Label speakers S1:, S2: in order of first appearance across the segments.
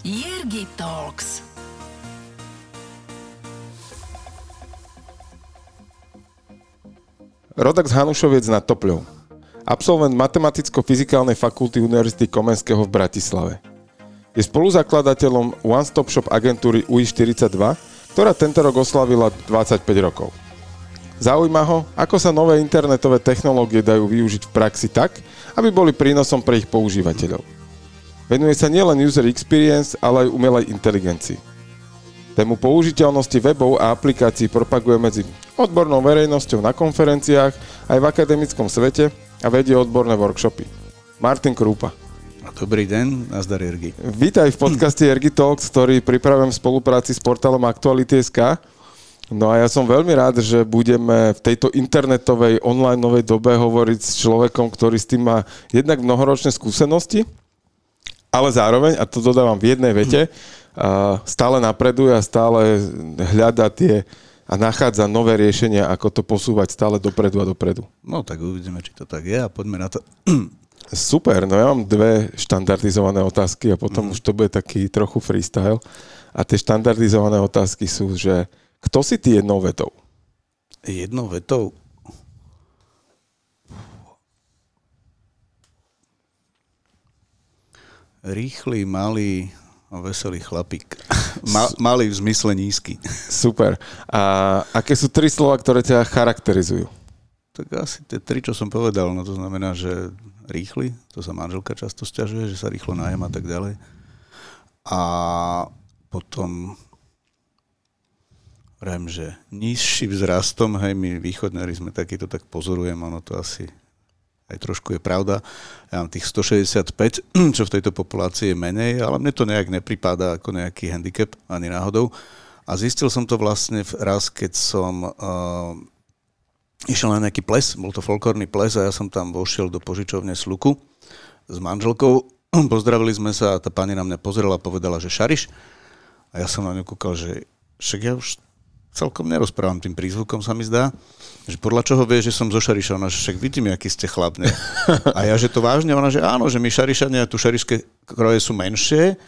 S1: Jirgi Talks.
S2: Rodak z Hanušoviec nad Topľou. Absolvent Matematicko-fyzikálnej fakulty Univerzity Komenského v Bratislave. Je spoluzakladateľom One Stop Shop agentúry UI42, ktorá tento rok oslavila 25 rokov. Zaujíma ho, ako sa nové internetové technológie dajú využiť v praxi tak, aby boli prínosom pre ich používateľov. Venuje sa nielen user experience, ale aj umelej inteligencii. Tému použiteľnosti webov a aplikácií propaguje medzi odbornou verejnosťou na konferenciách aj v akademickom svete a vedie odborné workshopy. Martin Krúpa.
S3: Dobrý deň, nazdar Ergi.
S2: Vítaj v podcaste Ergi Talks, ktorý pripravujem v spolupráci s portálom Aktuality.sk. No a ja som veľmi rád, že budeme v tejto internetovej, online dobe hovoriť s človekom, ktorý s tým má jednak mnohoročné skúsenosti, ale zároveň, a to dodávam v jednej vete, stále napreduje a stále hľada tie a nachádza nové riešenia, ako to posúvať stále dopredu a dopredu.
S3: No tak uvidíme, či to tak je a poďme na to.
S2: Super, no ja mám dve štandardizované otázky a potom mm. už to bude taký trochu freestyle. A tie štandardizované otázky sú, že kto si ty jednou vetou?
S3: Jednou vetou? Rýchly, malý a veselý chlapík. Ma, malý v zmysle nízky.
S2: Super. A aké sú tri slova, ktoré ťa charakterizujú?
S3: Tak asi tie tri, čo som povedal. No to znamená, že rýchly, to sa manželka často stiažuje, že sa rýchlo najem a tak ďalej. A potom Vrajím, že nižší vzrastom, hej, my východnári sme takýto, tak pozorujem, ono to asi aj trošku je pravda. Ja mám tých 165, čo v tejto populácii je menej, ale mne to nejak nepripadá ako nejaký handicap, ani náhodou. A zistil som to vlastne raz, keď som uh, išiel na nejaký ples, bol to folklórny ples a ja som tam vošiel do požičovne Sluku s manželkou. Pozdravili sme sa a tá pani na mňa pozrela a povedala, že šariš. A ja som na ňu kúkal, že však ja už celkom nerozprávam tým prízvukom, sa mi zdá. Že podľa čoho vie, že som zo Šariša, ona, že však vidím, aký ste chlap, ne? A ja, že to vážne, ona, že áno, že my Šarišania, tu šarišské kroje sú menšie,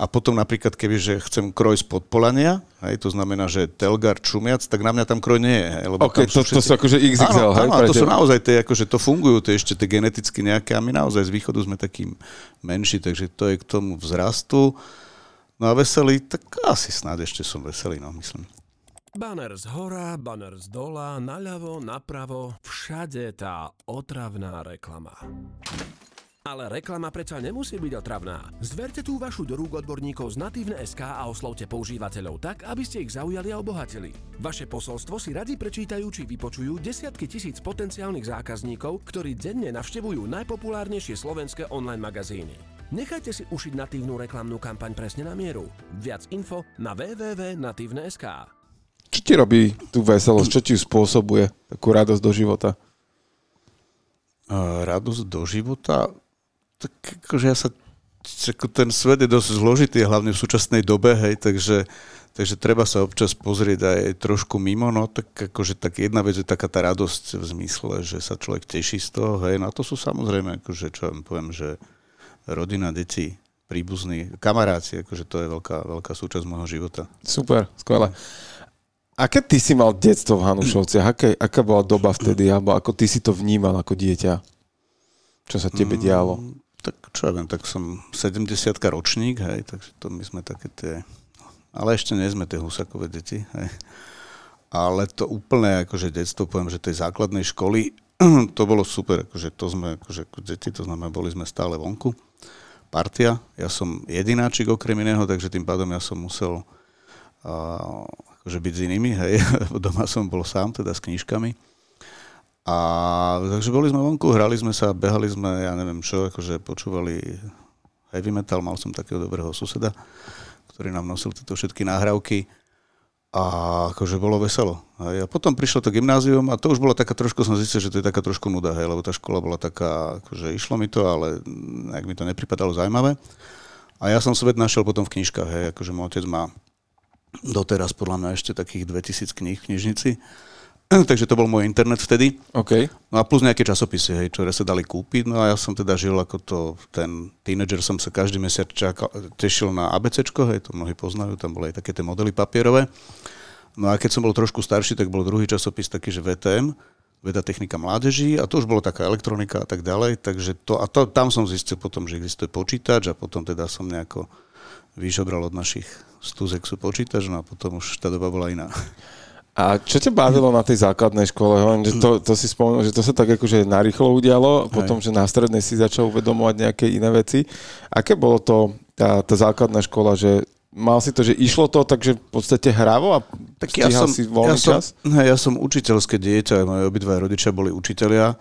S3: a potom napríklad, keby že chcem kroj z podpolania, hej, to znamená, že Telgar čumiac, tak na mňa tam kroj nie je. Hej,
S2: lebo okay, tam to, všetci... to sú akože XXL,
S3: áno, hej? Áno, to sú naozaj tie, akože to fungujú, tie ešte tie geneticky nejaké, a my naozaj z východu sme takým menší, takže to je k tomu vzrastu. No a veselý, tak asi snáď ešte som veselý, no myslím.
S4: Banner z hora, banner z dola, naľavo, napravo, všade tá otravná reklama. Ale reklama predsa nemusí byť otravná. Zverte tú vašu do rúk odborníkov z Natívne SK a oslovte používateľov tak, aby ste ich zaujali a obohatili. Vaše posolstvo si radi prečítajú či vypočujú desiatky tisíc potenciálnych zákazníkov, ktorí denne navštevujú najpopulárnejšie slovenské online magazíny. Nechajte si ušiť natívnu reklamnú kampaň presne na mieru. Viac info na www.natívne.sk.
S2: Čo ti robí tú veselosť? Čo ti spôsobuje takú radosť do života?
S3: Radosť do života? Tak akože ja sa... Ten svet je dosť zložitý, hlavne v súčasnej dobe, hej, takže, takže treba sa občas pozrieť aj trošku mimo, no tak akože tak jedna vec je taká tá radosť v zmysle, že sa človek teší z toho, hej, na no to sú samozrejme, akože čo vám poviem, že rodina, deti, príbuzní, kamaráci, akože to je veľká, veľká súčasť môjho života.
S2: Super, skvelé. Aké ty si mal detstvo v Hanušovciach? Aké, aká bola doba vtedy? Alebo ako ty si to vnímal ako dieťa? Čo sa tebe mm, dialo?
S3: tak čo ja viem, tak som 70 ročník, hej, takže to my sme také tie... Ale ešte nie sme tie husakové deti, hej. Ale to úplne akože detstvo, poviem, že tej základnej školy, to bolo super, akože to sme akože ako deti, to znamená, boli sme stále vonku. Partia, ja som jedináčik okrem iného, takže tým pádom ja som musel uh, akože byť s inými, hej. Doma som bol sám, teda s knižkami. A takže boli sme vonku, hrali sme sa, behali sme, ja neviem čo, akože počúvali heavy metal, mal som takého dobrého suseda, ktorý nám nosil tieto všetky náhrávky a akože bolo veselo. Hej. A potom prišlo to gymnázium a to už bola taká trošku, som zistil, že to je taká trošku nuda, hej, lebo tá škola bola taká, akože išlo mi to, ale nejak mi to nepripadalo zaujímavé. A ja som svet našiel potom v knižkách, hej, akože môj otec má doteraz podľa mňa ešte takých 2000 kníh v knižnici. takže to bol môj internet vtedy.
S2: OK.
S3: No a plus nejaké časopisy, hej, ktoré sa dali kúpiť. No a ja som teda žil ako to, ten tínedžer som sa každý mesiac čakal, tešil na ABCčko, hej, to mnohí poznajú, tam boli aj také tie modely papierové. No a keď som bol trošku starší, tak bol druhý časopis taký, že VTM, veda technika mládeží a to už bolo taká elektronika a tak ďalej, takže to, a to, tam som zistil potom, že existuje počítač a potom teda som nejako vyžobral od našich stúzexu počítač, no a potom už tá doba bola iná.
S2: A čo ťa bavilo na tej základnej škole? Hovorím, že to, to si spomenul, že to sa tak akože narýchlo udialo, potom, že na strednej si začal uvedomovať nejaké iné veci. Aké bolo to, tá, tá základná škola, že mal si to, že išlo to takže v podstate hravo a tak ja som, si voľný
S3: ja som,
S2: čas?
S3: Ne, ja som učiteľské dieťa, moje obidva rodičia boli učitelia.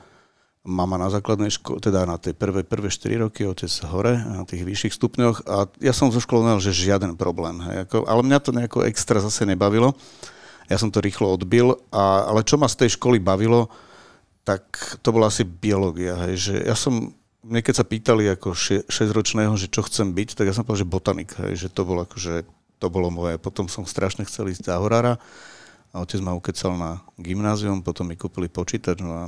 S3: Mama na základnej škole, teda na tej prvé, prvé 4 roky, otec hore, na tých vyšších stupňoch a ja som zo školy že žiaden problém. Hej, ako, ale mňa to nejako extra zase nebavilo. Ja som to rýchlo odbil, a, ale čo ma z tej školy bavilo, tak to bola asi biológia. Hej, že ja som mne keď sa pýtali ako 6-ročného, že čo chcem byť, tak ja som povedal, že botanik, hej, že to bolo akože, to bolo moje. Potom som strašne chcel ísť za horára a otec ma ukecal na gymnázium, potom mi kúpili počítač, no a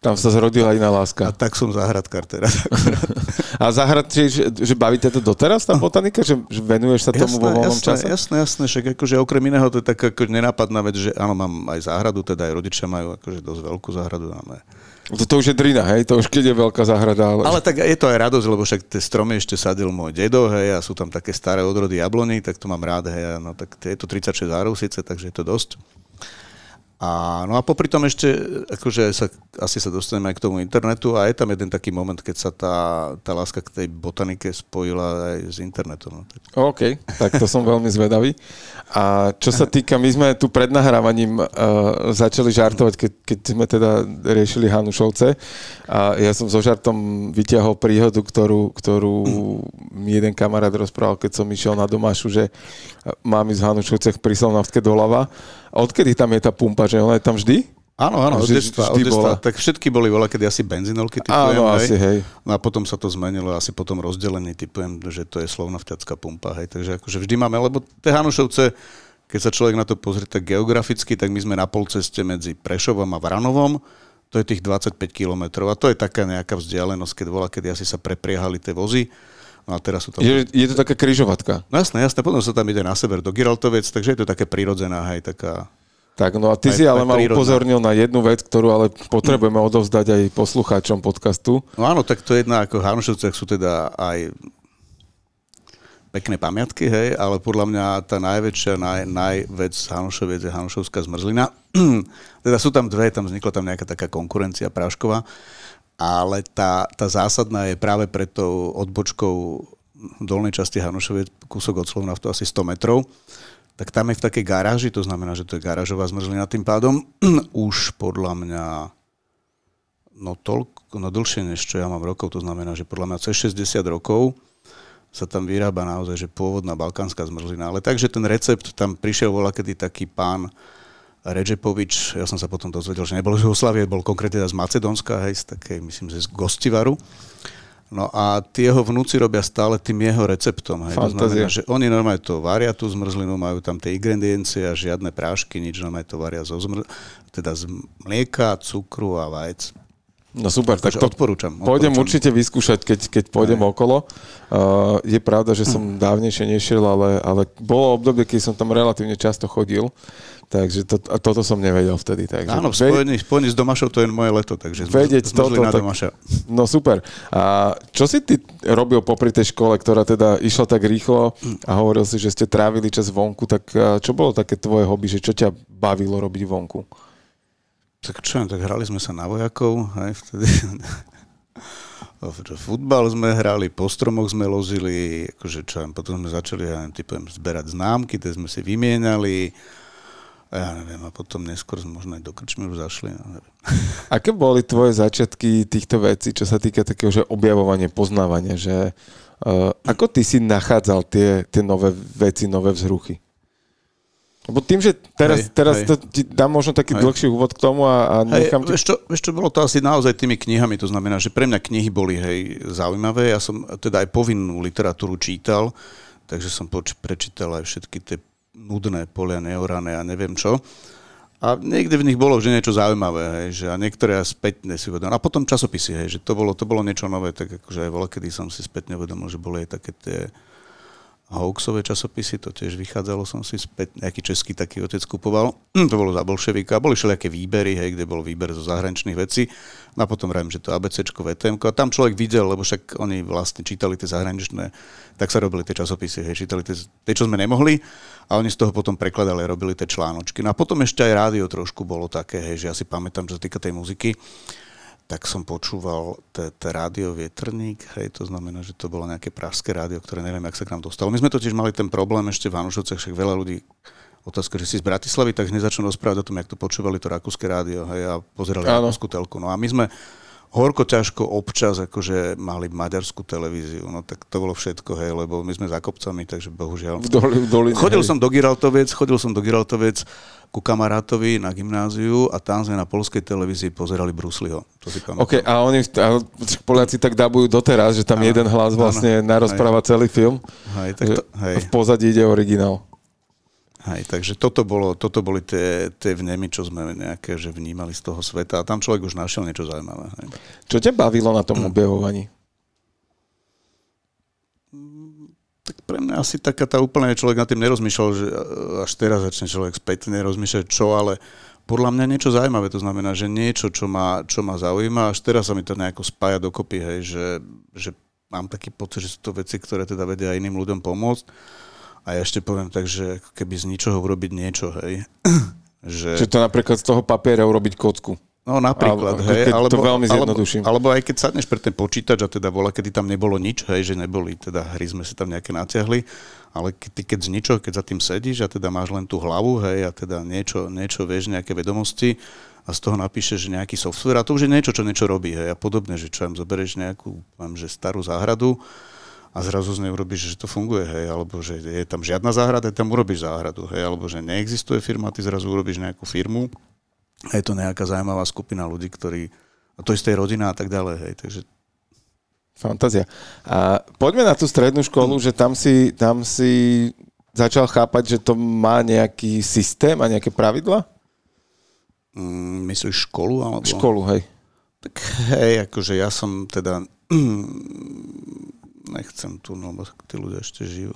S2: tam sa zrodila iná láska.
S3: A tak som zahradkár teraz.
S2: a zahrad, že, že bavíte to doteraz, tá botanika? Že, že venuješ sa tomu jasné, vo voľnom
S3: jasné,
S2: čase?
S3: Jasné, jasné, však akože okrem iného to je taká ako nenápadná vec, že áno, mám aj záhradu, teda aj rodičia majú akože dosť veľkú záhradu, máme
S2: to, to už je drina, hej? To už keď je veľká záhrada. Ale...
S3: ale tak je to aj radosť, lebo však tie stromy ešte sadil môj dedo, hej, a sú tam také staré odrody jablony, tak to mám rád, hej, no tak je to 36 árov síce, takže je to dosť. A, no a popri tom ešte, akože sa, asi sa dostaneme aj k tomu internetu a je tam jeden taký moment, keď sa tá, tá láska k tej botanike spojila aj s internetom. No.
S2: OK, tak to som veľmi zvedavý. A čo sa týka, my sme tu pred nahrávaním uh, začali žartovať, keď, keď sme teda riešili Hanušovce a ja som so žartom vyťahol príhodu, ktorú, ktorú mi jeden kamarát rozprával, keď som išiel na domášu, že mám ísť v Hanušovcech pri Slovnavské doľava Odkedy tam je tá pumpa, že ona je tam vždy?
S3: Áno, áno, od detstva, od detstva. Tak všetky boli veľa, kedy asi benzinolky typujem,
S2: áno, hej. asi, hej.
S3: No a potom sa to zmenilo, asi potom rozdelený typujem, že to je slovnovťacká pumpa, hej. Takže akože vždy máme, lebo tie Hanušovce, keď sa človek na to pozrie tak geograficky, tak my sme na polceste medzi Prešovom a Vranovom, to je tých 25 kilometrov a to je taká nejaká vzdialenosť, keď bola, kedy asi sa prepriehali tie vozy. No a teraz sú tam...
S2: Je, je to taká kryžovatka.
S3: No jasné, jasné, potom sa tam ide na sever do Giraltovec, takže je to také prirodzená, hej, taká...
S2: Tak, no a ty aj, si ale ma upozornil na jednu vec, ktorú ale potrebujeme odovzdať aj poslucháčom podcastu.
S3: No áno, tak to jedna, ako Hanušovciach sú teda aj pekné pamiatky, hej, ale podľa mňa tá najväčšia, naj, najvec Hanušoviec je Hanušovská zmrzlina. teda sú tam dve, tam vznikla tam nejaká taká konkurencia prášková ale tá, tá zásadná je práve pred tou odbočkou dolnej časti Hanušovie, kúsok od Slovna, to asi 100 metrov, tak tam je v takej garáži, to znamená, že to je garážová zmrzlina tým pádom, už podľa mňa no toľko, no dlhšie než čo ja mám rokov, to znamená, že podľa mňa cez 60 rokov sa tam vyrába naozaj, že pôvodná balkánska zmrzlina. Ale takže ten recept, tam prišiel voľa kedy taký pán, Redžepovič, ja som sa potom dozvedel, že nebol z Jugoslavie, bol konkrétne z Macedónska, hej, z takej, myslím, že z Gostivaru. No a tie jeho vnúci robia stále tým jeho receptom. Hej. To znamená, že oni normálne to varia tú zmrzlinu, majú tam tie ingrediencie a žiadne prášky, nič normálne to varia zo zmr... teda z mlieka, cukru a vajec.
S2: No super, tak to
S3: odporúčam,
S2: odporúčam. Pôjdem určite vyskúšať, keď, keď pôjdem Aj. okolo. Uh, je pravda, že som dávnejšie nešiel, ale, ale bolo obdobie, keď som tam relatívne často chodil. Takže to, toto som nevedel vtedy. Takže
S3: Áno, spojení, spojení s Domašou to je moje leto, takže
S2: vedieť toto,
S3: na
S2: tak, No super. A čo si ty robil popri tej škole, ktorá teda išla tak rýchlo a hovoril si, že ste trávili čas vonku, tak čo bolo také tvoje hobby, že čo ťa bavilo robiť vonku?
S3: Tak čo, tak hrali sme sa na vojakov, aj vtedy. Futbal sme hrali, po stromoch sme lozili, akože čo, potom sme začali, ja neviem, typujem, zberať známky, tie sme si vymienali, ja neviem, a potom neskôr možno aj do krčmy už zašli. Ja neviem.
S2: Aké boli tvoje začiatky týchto vecí, čo sa týka takého, že objavovanie, poznávania, že uh, ako ty si nachádzal tie, tie nové veci, nové vzruchy? Lebo tým, že teraz, hej, teraz hej. To ti dám možno taký hej. dlhší úvod k tomu a, a nechám
S3: hej, ti... Vieš čo, vieš čo, bolo to asi naozaj tými knihami, to znamená, že pre mňa knihy boli hej, zaujímavé, ja som teda aj povinnú literatúru čítal, takže som poč- prečítal aj všetky tie nudné polia neorané a neviem čo. A niekde v nich bolo že niečo zaujímavé, hej, že a niektoré aj spätne si uvedomil. A potom časopisy, hej, že to bolo, to bolo niečo nové, tak akože aj voľa, kedy som si spätne uvedomil, že boli aj také tie hoaxové časopisy, to tiež vychádzalo som si späť, nejaký český taký otec kupoval, to bolo za bolševika, boli všelijaké výbery, hej, kde bol výber zo zahraničných vecí, no a potom vrajím, že to ABCčko, VTM, a tam človek videl, lebo však oni vlastne čítali tie zahraničné, tak sa robili tie časopisy, hej, čítali tie, tie, čo sme nemohli. A oni z toho potom prekladali robili tie článočky. No a potom ešte aj rádio trošku bolo také, hej, že ja si pamätám, čo sa týka tej muziky, tak som počúval ten rádio Vietrník, hej, to znamená, že to bolo nejaké pražské rádio, ktoré neviem, jak sa k nám dostalo. My sme totiž mali ten problém ešte v Anušovcech, však veľa ľudí otázka, že si z Bratislavy, tak nezačnú rozprávať o tom, jak to počúvali to rakúske rádio hej, a pozerali rakúsku telku. No a my sme horko ťažko občas akože mali maďarskú televíziu, no tak to bolo všetko, hej, lebo my sme za kopcami, takže bohužiaľ.
S2: V doli, v doline,
S3: chodil hej. som do Giraltovec, chodil som do Giraltovec ku kamarátovi na gymnáziu a tam sme na polskej televízii pozerali Brusliho. To si
S2: OK, a oni, a Poliaci tak dabujú doteraz, že tam áno, jeden hlas vlastne narozpráva celý film.
S3: Hej, tak to, hej.
S2: V pozadí ide originál.
S3: Hej, takže toto, bolo, toto boli tie, tie vnemy, čo sme nejaké, že vnímali z toho sveta a tam človek už našiel niečo zaujímavé. Hej.
S2: Čo ťa bavilo na tom objavovaní?
S3: tak pre mňa asi taká tá úplne človek nad tým nerozmýšľal, že až teraz začne človek spätne rozmýšľať čo, ale podľa mňa niečo zaujímavé, to znamená, že niečo, čo ma, čo ma zaujíma, až teraz sa mi to nejako spája dokopy, hej, že, že mám taký pocit, že sú to veci, ktoré teda vedia iným ľuďom pomôcť. A ja ešte poviem tak, že keby z ničoho urobiť niečo, hej.
S2: že... Čiže to napríklad z toho papiera urobiť kocku.
S3: No napríklad, ale, hej,
S2: alebo, to veľmi alebo,
S3: alebo aj keď sadneš pre ten počítač a teda bola, kedy tam nebolo nič, hej, že neboli, teda hry sme si tam nejaké natiahli, ale keď, ty keď z ničoho, keď za tým sedíš a teda máš len tú hlavu, hej, a teda niečo, niečo vieš, nejaké vedomosti a z toho napíšeš nejaký software a to už je niečo, čo niečo robí, hej, a podobne, že čo im zoberieš nejakú, mám, že starú záhradu a zrazu z nej urobíš, že to funguje, hej, alebo že je tam žiadna záhrada, tam urobíš záhradu, hej, alebo že neexistuje firma, ty zrazu urobíš nejakú firmu je to nejaká zaujímavá skupina ľudí, ktorí, a to isté rodina a tak ďalej, hej, takže
S2: Fantázia. A poďme na tú strednú školu, že tam si, tam si začal chápať, že to má nejaký systém a nejaké pravidla?
S3: Mm, myslíš školu? Alebo...
S2: Školu, hej.
S3: Tak hej, akože ja som teda... Nechcem tu, no, lebo tí ľudia ešte žijú.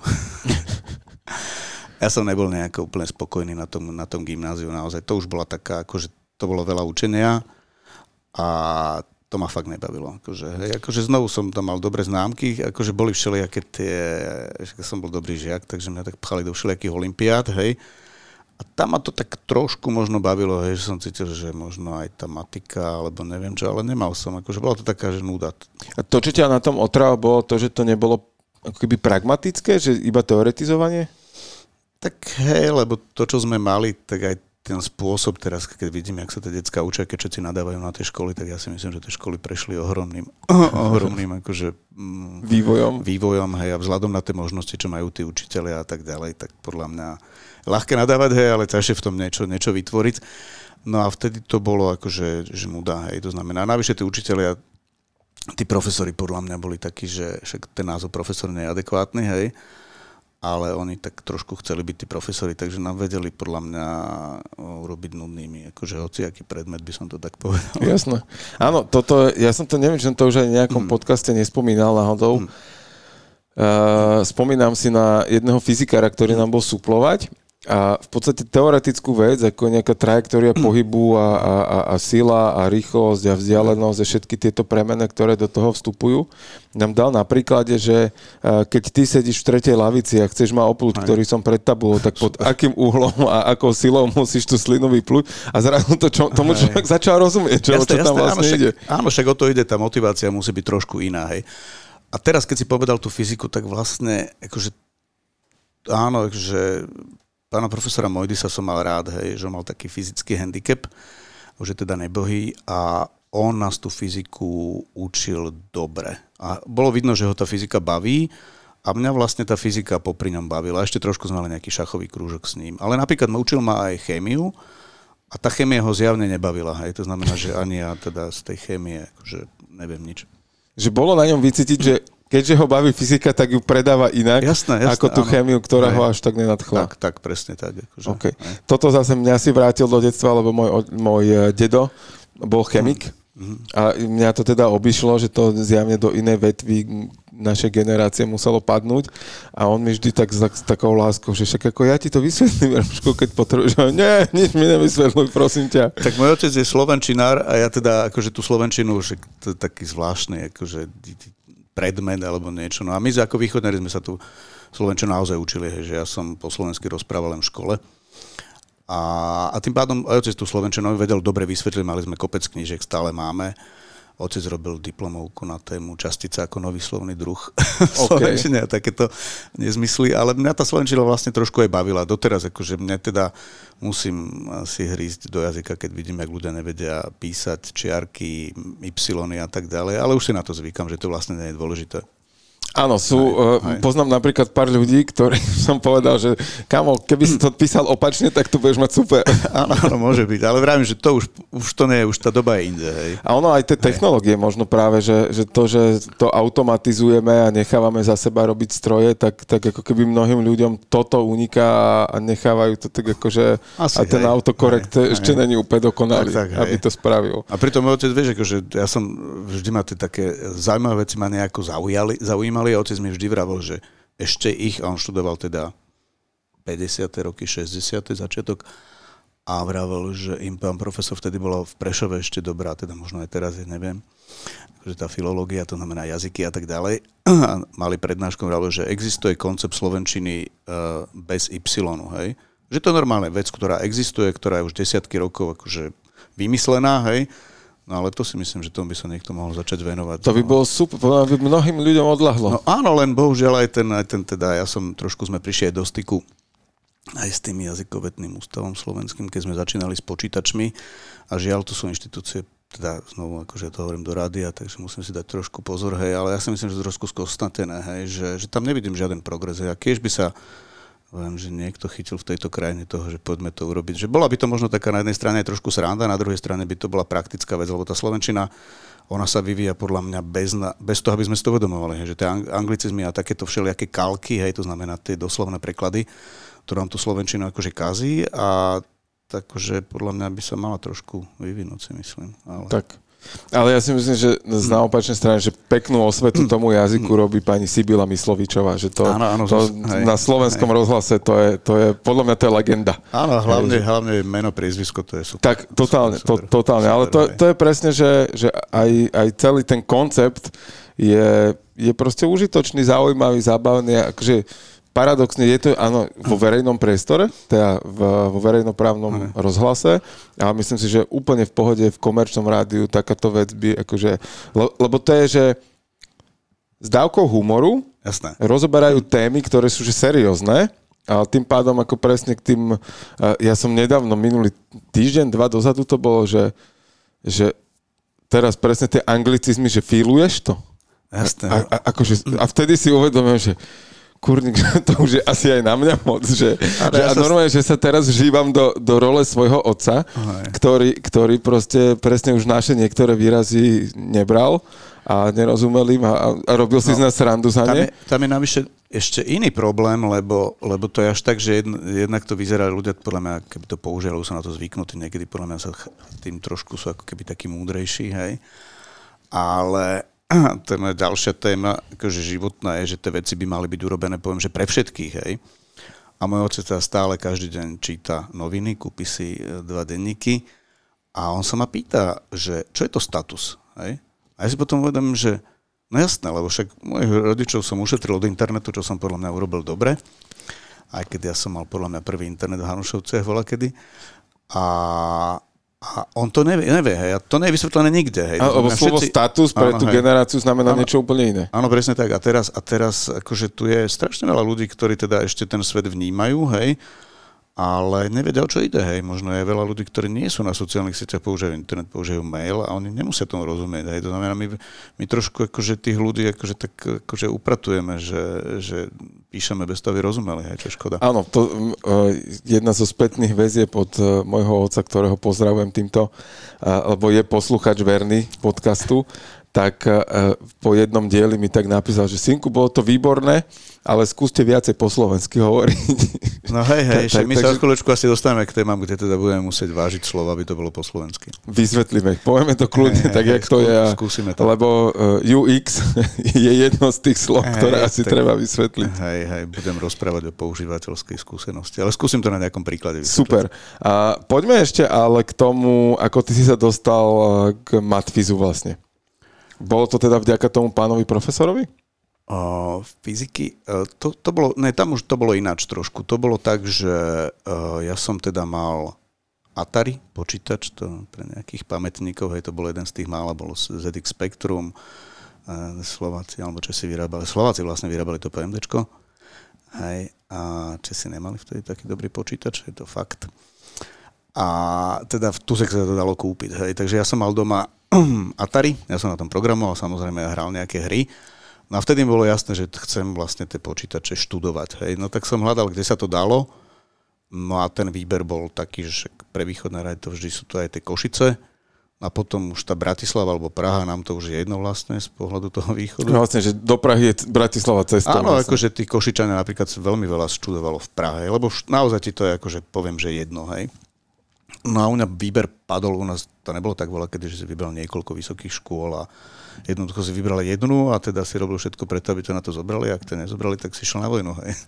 S3: ja som nebol nejako úplne spokojný na tom, na tom gymnáziu naozaj. To už bola taká, akože to bolo veľa učenia a to ma fakt nebavilo. Akože, hej, akože znovu som tam mal dobré známky, akože boli všelijaké tie, som bol dobrý žiak, takže mňa tak pchali do všelijakých olimpiád, hej. A tam ma to tak trošku možno bavilo, hej, že som cítil, že možno aj tá matika, alebo neviem čo, ale nemal som, akože bola to taká, že nuda.
S2: A to, čo ťa na tom otrava, bolo to, že to nebolo ako keby pragmatické, že iba teoretizovanie?
S3: Tak hej, lebo to, čo sme mali, tak aj ten spôsob teraz, keď vidím, jak sa tie detská učia, keď všetci nadávajú na tie školy, tak ja si myslím, že tie školy prešli ohromným, ohromným akože,
S2: mm, vývojom.
S3: vývojom hej, a vzhľadom na tie možnosti, čo majú tí učiteľia a tak ďalej, tak podľa mňa ľahké nadávať, hej, ale ťažšie v tom niečo, niečo vytvoriť. No a vtedy to bolo akože že muda, hej, to znamená, navyše tí učiteľia, tí profesori podľa mňa boli takí, že však ten názov profesor nie je adekvátny, hej, ale oni tak trošku chceli byť tí profesori, takže nám vedeli podľa mňa urobiť nudnými, akože hociaký predmet by som to tak povedal.
S2: Jasné. Áno, toto, ja som to, neviem, že to už aj v nejakom mm. podcaste nespomínal náhodou. Mm. Uh, spomínam si na jedného fyzikára, ktorý nám bol suplovať a v podstate teoretickú vec, ako nejaká trajektória mm. pohybu a, a, a, a sila a rýchlosť a vzdialenosť a všetky tieto premene, ktoré do toho vstupujú, nám dal na príklade, že keď ty sedíš v tretej lavici a chceš ma oplúť, ktorý som pred tabulou, tak pod akým uhlom a akou silou musíš tú slinu vyplúť a zrazu to, čo, tomu človek začal rozumieť, čo, jasne, čo tam jasne, vlastne
S3: áno,
S2: ide.
S3: Však, áno, však o to ide, tá motivácia musí byť trošku iná, hej. A teraz, keď si povedal tú fyziku, tak vlastne, akože, áno, že pána profesora Mojdisa som mal rád, hej, že mal taký fyzický handicap, že teda nebohý a on nás tú fyziku učil dobre. A bolo vidno, že ho tá fyzika baví a mňa vlastne tá fyzika popri ňom bavila. Ešte trošku sme mali nejaký šachový krúžok s ním. Ale napríklad učil ma aj chémiu a tá chémia ho zjavne nebavila. Hej. To znamená, že ani ja teda z tej chémie akože neviem nič.
S2: Že bolo na ňom vycítiť, že keďže ho baví fyzika, tak ju predáva inak,
S3: Jasné, jasné,
S2: ako tú
S3: áno.
S2: chémiu, ktorá
S3: Hej.
S2: ho až tak nenadchla.
S3: Tak, tak, presne tak. Akože,
S2: Okay. Toto zase mňa si vrátil do detstva, lebo môj, môj e, dedo bol chemik a mňa to teda obišlo, že to zjavne do inej vetvy našej generácie muselo padnúť a on mi vždy tak s, tak, s takou láskou, že však ako ja ti to vysvetlím, Ramuško, keď potrebuješ. Nie, nič mi nevysvetľuj, prosím ťa.
S3: Tak môj otec je slovenčinár a ja teda akože tú slovenčinu, že to je taký zvláštny akože predmet alebo niečo. No a my ako východnári sme sa tu slovenčinu naozaj učili, hej, že ja som po slovensky rozprával len v škole. A, a tým pádom aj otec tú slovenčinu vedel dobre vysvetliť, mali sme kopec knížek, stále máme. Otec robil diplomovku na tému častica ako nový slovný druh v slovenčine a takéto nezmysly, ale mňa tá slovenčina vlastne trošku aj bavila. Doteraz akože mňa teda musím si hrísť do jazyka, keď vidím, jak ľudia nevedia písať čiarky, y a tak ďalej, ale už si na to zvykam, že to vlastne nie je dôležité.
S2: Áno, sú,
S3: Hej, hej.
S2: uh, poznám napríklad pár ľudí, ktorí som povedal, že kamo, keby si to písal opačne, tak tu budeš mať super.
S3: Áno, áno, môže byť, ale vravím, že to už, už to nie je, už tá doba je inde, hej.
S2: A ono aj tie technológie možno práve, že, že to, že to automatizujeme a nechávame za seba robiť stroje, tak, tak ako keby mnohým ľuďom toto uniká a, nechávajú to tak ako, že
S3: Asi,
S2: a ten
S3: hej.
S2: autokorekt
S3: Hej,
S2: ešte není úplne dokonalý,
S3: Tak, tak, hej.
S2: aby to spravil.
S3: A pritom môj otec, vieš, akože ja som vždy ma tie také zaujímavé veci ma nejako zaujali, zaujímali a otec mi vždy vravel, že ešte ich, a on študoval teda 50. roky, 60. začiatok, a vravel, že im pán profesor vtedy bola v Prešove ešte dobrá, teda možno aj teraz, ja neviem, že tá filológia, to znamená jazyky a tak ďalej. A mali prednášku, vravel, že existuje koncept slovenčiny uh, bez Y, hej. Že to je normálne vec, ktorá existuje, ktorá je už desiatky rokov akože vymyslená, hej. No ale to si myslím, že tomu by sa niekto mohol začať venovať.
S2: To by
S3: no.
S2: bolo super, podľa by mnohým ľuďom odľahlo.
S3: No áno, len bohužiaľ aj ten, aj ten teda, ja som trošku sme prišli aj do styku aj s tým jazykovetným ústavom slovenským, keď sme začínali s počítačmi a žiaľ, to sú inštitúcie, teda znovu akože to hovorím do rádia, takže musím si dať trošku pozor, hej, ale ja si myslím, že trošku skostnatené, hej, že, že tam nevidím žiaden progres, hej, a keď by sa Viem, že niekto chytil v tejto krajine toho, že poďme to urobiť. Že bola by to možno taká na jednej strane aj trošku sranda, na druhej strane by to bola praktická vec, lebo tá Slovenčina, ona sa vyvíja podľa mňa bez, na, bez toho, aby sme si to uvedomovali. Že tie ang- anglicizmy a takéto všelijaké kalky, hej, to znamená tie doslovné preklady, ktoré nám tú Slovenčinu akože kazí a takže podľa mňa by sa mala trošku vyvinúť, si myslím. Ale...
S2: Tak. Ale ja si myslím, že z na opačnej strane, že peknú osvetu tomu jazyku robí pani Sibila Myslovičová, že to,
S3: Áno, áno,
S2: to
S3: hej,
S2: na slovenskom rozhlase to je, to je, podľa mňa to je legenda.
S3: Áno, hlavne, hlavne meno, priezvisko, to je super.
S2: Tak, totálne, to,
S3: Super,
S2: totálne.
S3: super,
S2: Ale to,
S3: hej.
S2: to je presne, že, že aj, aj celý ten koncept je, je proste užitočný, zaujímavý, zábavný. Akože paradoxne je to, áno, vo verejnom priestore, teda v, vo verejnoprávnom rozhlase, ale myslím si, že úplne v pohode v komerčnom rádiu takáto vec by, akože, le, lebo to je, že s dávkou humoru
S3: Jasné.
S2: rozoberajú témy, ktoré sú že seriózne, a tým pádom ako presne k tým... a Ja som nedávno, minulý týždeň, dva dozadu to bolo, že, že teraz presne tie anglicizmy, že feeluješ to.
S3: Jasné.
S2: A, a, akože, a vtedy si uvedomím, že kurník, to už je asi aj na mňa moc, že, že
S3: ja
S2: a
S3: sa-
S2: normálne, že sa teraz vžívam do, do role svojho otca,
S3: Hej.
S2: ktorý, ktorý proste presne už naše niektoré výrazy nebral a nerozumel im a, a robil si z nás srandu za
S3: Tam
S2: ne.
S3: je, tam je navyše ešte iný problém, lebo, lebo to je až tak, že jedn, jednak to vyzerá, ľudia podľa mňa, keby to používali, sú na to zvyknutí, niekedy podľa mňa sa tým trošku sú ako keby takí múdrejší, hej. Ale je moja ďalšia téma, akože životná je, že tie veci by mali byť urobené, poviem, že pre všetkých, hej. A môj otec teda stále každý deň číta noviny, kúpi si e, dva denníky a on sa ma pýta, že čo je to status, hej. A ja si potom uvedomím, že no jasné, lebo však mojich rodičov som ušetril od internetu, čo som podľa mňa urobil dobre, aj keď ja som mal podľa mňa prvý internet v Hanušovciach voľa kedy. A, a on to nevie, nevie hej, a to nie je vysvetlené nikde. Hej.
S2: A, lebo slovo
S3: všetci-
S2: status pre
S3: Áno,
S2: tú
S3: hej.
S2: generáciu znamená
S3: Áno.
S2: niečo úplne iné.
S3: Áno, presne tak. A teraz, a teraz akože tu je strašne veľa ľudí, ktorí teda ešte ten svet vnímajú, hej, ale nevedia, o čo ide, hej. Možno je veľa ľudí, ktorí nie sú na sociálnych sieťach, používajú internet, používajú mail a oni nemusia tomu rozumieť, hej. To znamená, my, my trošku akože tých ľudí akože tak akože upratujeme, že, že píšeme bez toho, aby rozumeli, hej, čo je škoda.
S2: Áno, to, uh, jedna zo spätných väzieb od uh, môjho otca, ktorého pozdravujem týmto, uh, lebo je posluchač verný podcastu, tak uh, po jednom dieli mi tak napísal, že synku, bolo to výborné, ale skúste viacej po slovensky hovoriť.
S3: No hej, hej,
S2: tak,
S3: tak, my sa o chvíľočku asi dostaneme k témam, kde teda budeme musieť vážiť slova, aby to bolo po slovensky.
S2: Vysvetlíme, povieme to kľudne, hej, tak hej, jak skú, to je.
S3: Skúsime to.
S2: Lebo uh, UX je jedno z tých slov, hej, ktoré asi tak, treba vysvetliť.
S3: Hej, hej, budem rozprávať o používateľskej skúsenosti, ale skúsim to na nejakom príklade.
S2: Vysvetliť. Super. A poďme ešte ale k tomu, ako ty si sa dostal eh, k matfizu vlastne. Bolo to teda vďaka tomu pánovi profesorovi?
S3: Uh, fyziky, uh, to, to bolo, ne, tam už to bolo ináč trošku. To bolo tak, že uh, ja som teda mal Atari počítač, to pre nejakých pamätníkov, hej, to bol jeden z tých mála, bolo ZX Spectrum, uh, Slováci, alebo Česi vyrábali, Slováci vlastne vyrábali to PMDčko, hej, a Česi nemali vtedy taký dobrý počítač, je to fakt. A teda v Tusek sa to dalo kúpiť, hej, takže ja som mal doma Atari, ja som na tom programoval, samozrejme ja hral nejaké hry. No a vtedy mi bolo jasné, že chcem vlastne tie počítače študovať. Hej. No tak som hľadal, kde sa to dalo. No a ten výber bol taký, že pre východné raj to vždy sú to aj tie Košice. A potom už tá Bratislava alebo Praha, nám to už je jedno vlastne z pohľadu toho východu.
S2: No vlastne, že do Prahy je Bratislava cesta.
S3: Áno,
S2: vlastne.
S3: akože tí Košičania napríklad veľmi veľa študovalo v Prahe, lebo naozaj ti to je akože poviem, že jedno, hej. No a u mňa výber padol, u nás to nebolo tak veľa, keďže si vybral niekoľko vysokých škôl a jednoducho si vybral jednu a teda si robil všetko preto, aby to na to zobrali. Ak to nezobrali, tak si šiel na vojnu. Hej.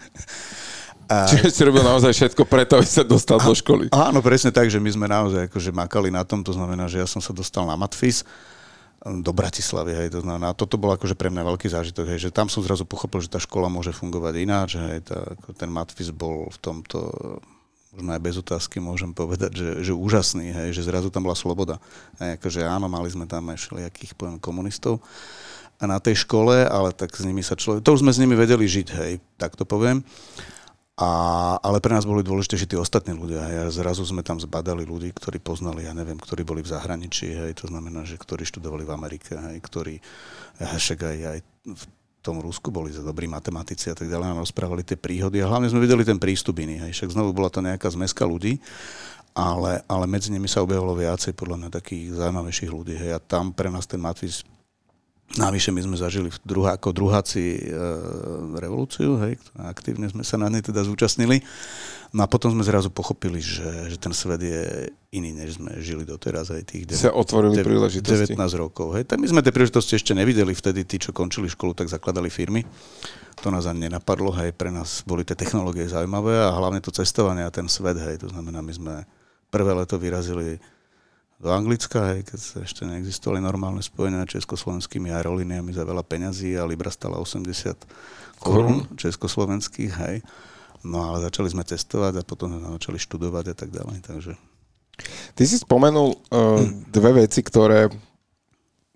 S2: A... Čiže si robil naozaj všetko preto, aby sa dostal do školy.
S3: Áno, presne tak, že my sme naozaj akože makali na tom, to znamená, že ja som sa dostal na Matfis do Bratislavy, hej, to znamená, toto bol akože pre mňa veľký zážitok, hej, že tam som zrazu pochopil, že tá škola môže fungovať ináč, hej, tá, ten Matfis bol v tomto možno aj bez otázky môžem povedať, že, že úžasný, hej, že zrazu tam bola sloboda. Hej, akože áno, mali sme tam aj všelijakých poviem, komunistov na tej škole, ale tak s nimi sa človek... To už sme s nimi vedeli žiť, hej, tak to poviem. A, ale pre nás boli dôležitejší tí ostatní ľudia. Hej. A zrazu sme tam zbadali ľudí, ktorí poznali, ja neviem, ktorí boli v zahraničí, hej, to znamená, že ktorí študovali v Amerike, hej, ktorí však aj, aj tom Rusku boli za dobrí matematici a tak ďalej, nám rozprávali tie príhody a hlavne sme videli ten prístup iný. Hej. Však znovu bola to nejaká zmeska ľudí, ale, ale medzi nimi sa objavilo viacej podľa mňa takých zaujímavejších ľudí. Hej. A tam pre nás ten Matvis Navyše my sme zažili druhá, ako druháci e, revolúciu, hej, aktívne sme sa na nej teda zúčastnili. No a potom sme zrazu pochopili, že, že ten svet je iný, než sme žili doteraz aj tých
S2: 9, sa otvorili 9, 19
S3: rokov. Hej. Tak my sme tie príležitosti ešte nevideli, vtedy tí, čo končili školu, tak zakladali firmy. To nás ani nenapadlo, hej, pre nás boli tie technológie zaujímavé a hlavne to cestovanie a ten svet, hej, to znamená, my sme prvé leto vyrazili do Anglicka, hej, keď sa ešte neexistovali normálne spojenia československými aerolíniami za veľa peňazí a Libra stala 80 korún československých, hej. No ale začali sme testovať a potom sme začali študovať a tak ďalej, takže...
S2: Ty si spomenul uh, dve veci, ktoré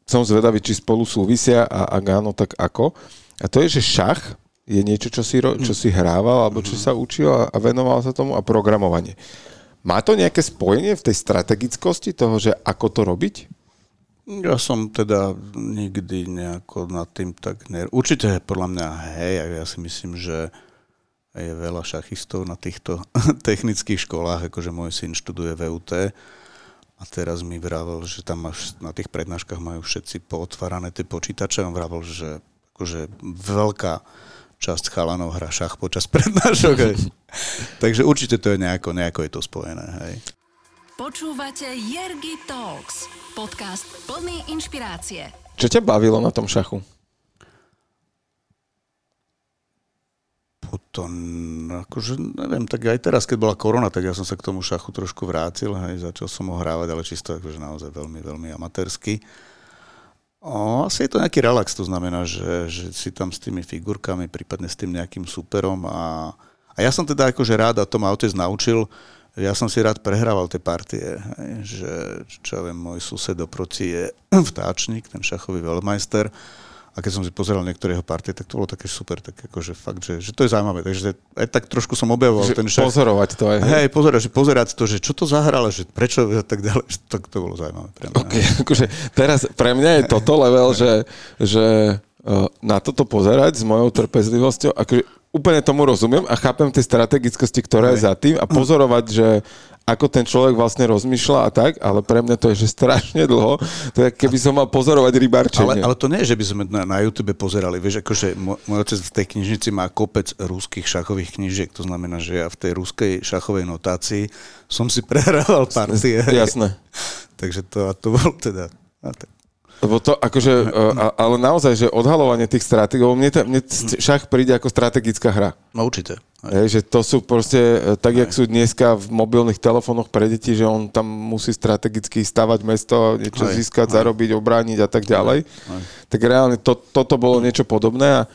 S2: som zvedavý, či spolu súvisia a ak áno, tak ako. A to je, že šach je niečo, čo si, čo si hrával alebo čo sa učil a, a venoval sa tomu a programovanie. Má to nejaké spojenie v tej strategickosti toho, že ako to robiť?
S3: Ja som teda nikdy nejako nad tým tak... Ne... Určite podľa mňa hej, ja si myslím, že je veľa šachistov na týchto technických školách, akože môj syn študuje VUT a teraz mi vravel, že tam máš, na tých prednáškach majú všetci pootvárané tie počítače a on vravel, že akože veľká časť chalanov hra šach počas prednášok. Takže určite to je nejako, nejako je to spojené. Hej.
S1: Počúvate Jergy Talks, podcast plný inšpirácie.
S2: Čo ťa bavilo na tom šachu?
S3: potom, akože neviem, tak aj teraz, keď bola korona, tak ja som sa k tomu šachu trošku vrátil, hej, začal som ho hrávať, ale čisto akože naozaj veľmi, veľmi amatérsky. O, asi je to nejaký relax, to znamená, že, že si tam s tými figurkami, prípadne s tým nejakým superom a, a ja som teda akože rád, a to ma otec naučil, ja som si rád prehrával tie partie, hej, že čo ja viem, môj sused oproti je vtáčnik, ten šachový veľmajster a keď som si pozeral niektoré jeho partie, tak to bolo také super, tak akože fakt, že, že to je zaujímavé. Takže aj tak trošku som objavoval že ten šach.
S2: Pozorovať to aj.
S3: Hej, pozerať, že pozerať to, že čo to zahralo, že prečo a tak ďalej. Že to, bolo zaujímavé pre mňa.
S2: Okay, akože teraz pre mňa je toto level, že, že uh, na toto pozerať s mojou trpezlivosťou, akože úplne tomu rozumiem a chápem tie strategickosti, ktoré je za tým a pozorovať, že ako ten človek vlastne rozmýšľa a tak, ale pre mňa to je že strašne dlho. To je, keby som mal pozorovať rybarčenie.
S3: Ale, ale to nie je, že by sme na, na YouTube pozerali. Vieš, akože môj, môj otec v tej knižnici má kopec ruských šachových knížiek. To znamená, že ja v tej ruskej šachovej notácii som si prehrával partie.
S2: Jasné.
S3: Takže to, a to bol teda... A tak.
S2: Lebo to akože, e, ale naozaj, že odhalovanie tých lebo mne, mne šach príde ako strategická hra.
S3: No určite.
S2: Je, že to sú proste, e, tak jak sú dneska v mobilných telefónoch pre deti, že on tam musí strategicky stavať mesto, niečo aj, získať, aj. zarobiť, obrániť a tak ďalej. Aj, aj. Tak reálne to, toto bolo niečo podobné a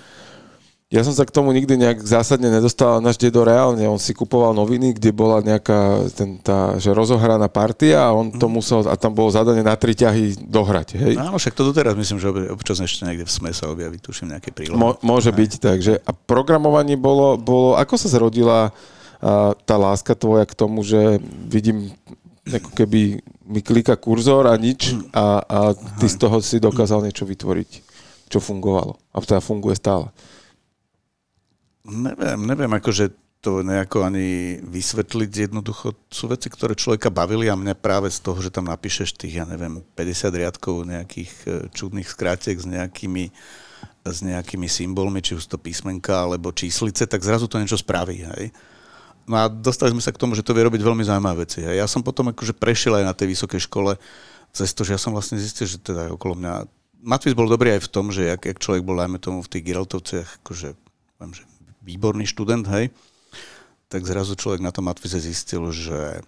S2: ja som sa k tomu nikdy nejak zásadne nedostal, náš dedo reálne, on si kupoval noviny, kde bola nejaká ten, tá, že rozohraná partia a on to mhm. musel, a tam bolo zadanie na tri ťahy dohrať, hej?
S3: Áno, však to doteraz myslím, že občas ešte niekde v SME sa objaví, tuším, nejaké prílohy.
S2: Mo, môže aj. byť, takže a programovanie bolo, bolo ako sa zrodila a, tá láska tvoja k tomu, že vidím ako keby mi klika kurzor a nič a, a ty z toho si dokázal niečo vytvoriť, čo fungovalo. A teda funguje stále.
S3: Neviem, neviem, akože to nejako ani vysvetliť. Jednoducho sú veci, ktoré človeka bavili a mňa práve z toho, že tam napíšeš tých, ja neviem, 50 riadkov nejakých e, čudných skrátiek s nejakými, s nejakými symbolmi, či už to písmenka alebo číslice, tak zrazu to niečo spraví. Hej? No a dostali sme sa k tomu, že to vie robiť veľmi zaujímavé veci. A ja som potom akože prešiel aj na tej vysokej škole cez to, že ja som vlastne zistil, že teda okolo mňa... Matvis bol dobrý aj v tom, že jak, jak človek bol, dajme tomu, v tých Giraltovciach, akože, poviem, že výborný študent, hej, tak zrazu človek na tom matfize zistil, že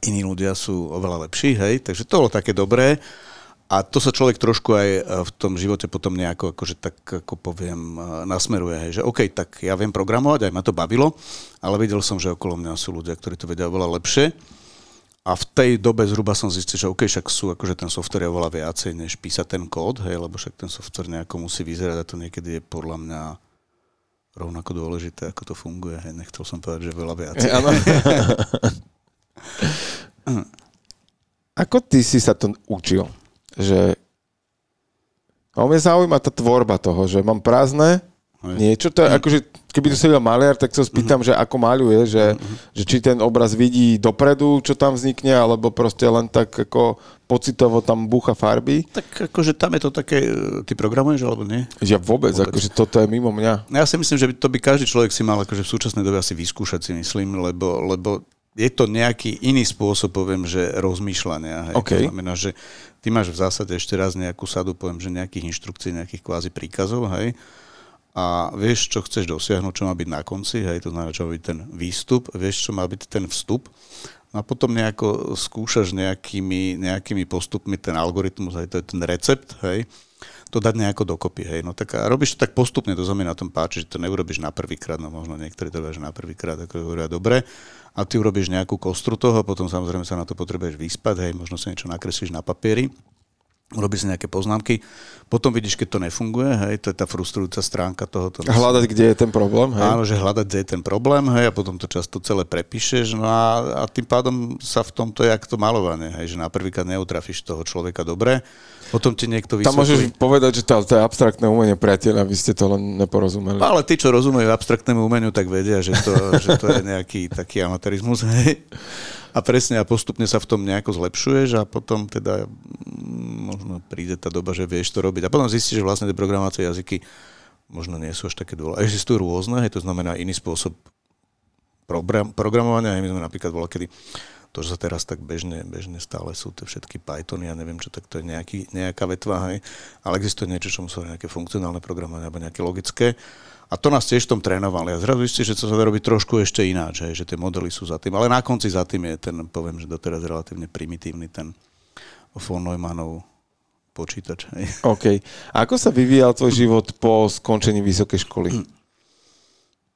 S3: iní ľudia sú oveľa lepší, hej, takže to bolo také dobré. A to sa človek trošku aj e, v tom živote potom nejako, akože tak, ako poviem, e, nasmeruje, hej, že OK, tak ja viem programovať, aj ma to bavilo, ale videl som, že okolo mňa sú ľudia, ktorí to vedia oveľa lepšie. A v tej dobe zhruba som zistil, že OK, však sú akože ten software je oveľa viacej, než písať ten kód, hej, lebo však ten software nejako musí vyzerať a to niekedy je podľa mňa rovnako dôležité, ako to funguje. Hej. Nechcel som povedať, že veľa viac.
S2: ako ty si sa to učil? Že... A mňa zaujíma tá tvorba toho, že mám prázdne niečo, to mm. akože, keby to sedel maliar, tak sa spýtam, mm-hmm. že ako maľuje, že, mm-hmm. že či ten obraz vidí dopredu, čo tam vznikne, alebo proste len tak ako pocitovo tam búcha farby.
S3: Tak akože tam je to také, e, ty programuješ alebo nie?
S2: Ja vôbec, vôbec. akože toto je mimo mňa.
S3: Ja si myslím, že by to by každý človek si mal akože v súčasnej dobe asi vyskúšať si myslím, lebo, lebo je to nejaký iný spôsob, poviem, že rozmýšľania. Hej.
S2: Okay.
S3: To znamená, že ty máš v zásade ešte raz nejakú sadu, poviem, že nejakých inštrukcií, nejakých kvázi príkazov, hej a vieš, čo chceš dosiahnuť, čo má byť na konci, hej, to znamená, čo má byť ten výstup, vieš, čo má byť ten vstup. A potom nejako skúšaš nejakými, nejakými postupmi ten algoritmus, hej, to je ten recept, hej, to dať nejako dokopy, hej. No tak a robíš to tak postupne, to znamená na tom páči, že to neurobíš na prvýkrát, no možno niektorí to že na prvýkrát, ako hovoria dobre, a ty urobíš nejakú kostru toho, potom samozrejme sa na to potrebuješ vyspať, hej, možno si niečo nakreslíš na papieri, urobíš si nejaké poznámky, potom vidíš, keď to nefunguje, hej, to je tá frustrujúca stránka tohoto.
S2: Hľadať, kde je ten problém, hej?
S3: Áno, že hľadať, kde je ten problém, hej, a potom to často celé prepíšeš, no a, a tým pádom sa v tomto je to malovanie, hej, že na prvýkrát neutrafíš toho človeka dobre, potom ti niekto vysvetlí.
S2: Tam môžeš povedať, že to, to je abstraktné umenie, priateľ, aby ste to len neporozumeli.
S3: Ale tí, čo rozumejú abstraktnému umeniu, tak vedia, že to, že to je nejaký taký amatérizmus, hej. A presne a postupne sa v tom nejako zlepšuješ a potom teda mm, možno príde tá doba, že vieš to robiť. A potom zistíš, že vlastne tie programovacie jazyky možno nie sú až také dôležité. Existujú rôzne, hej, to znamená iný spôsob program, programovania. Hej, my sme napríklad bola, kedy to, že sa teraz tak bežne, bežne stále sú tie všetky Pythony, ja neviem čo, tak to je nejaký, nejaká vetva, hej. ale existuje niečo, čo musí nejaké funkcionálne programovanie alebo nejaké logické. A to nás tiež v tom trénovali. A zrazu ste, že to sa dá robiť trošku ešte ináč, hej, že tie modely sú za tým. Ale na konci za tým je ten, poviem, že doteraz relatívne primitívny ten von Neumannov počítač. Hej.
S2: OK. A ako sa vyvíjal tvoj život po skončení vysokej školy?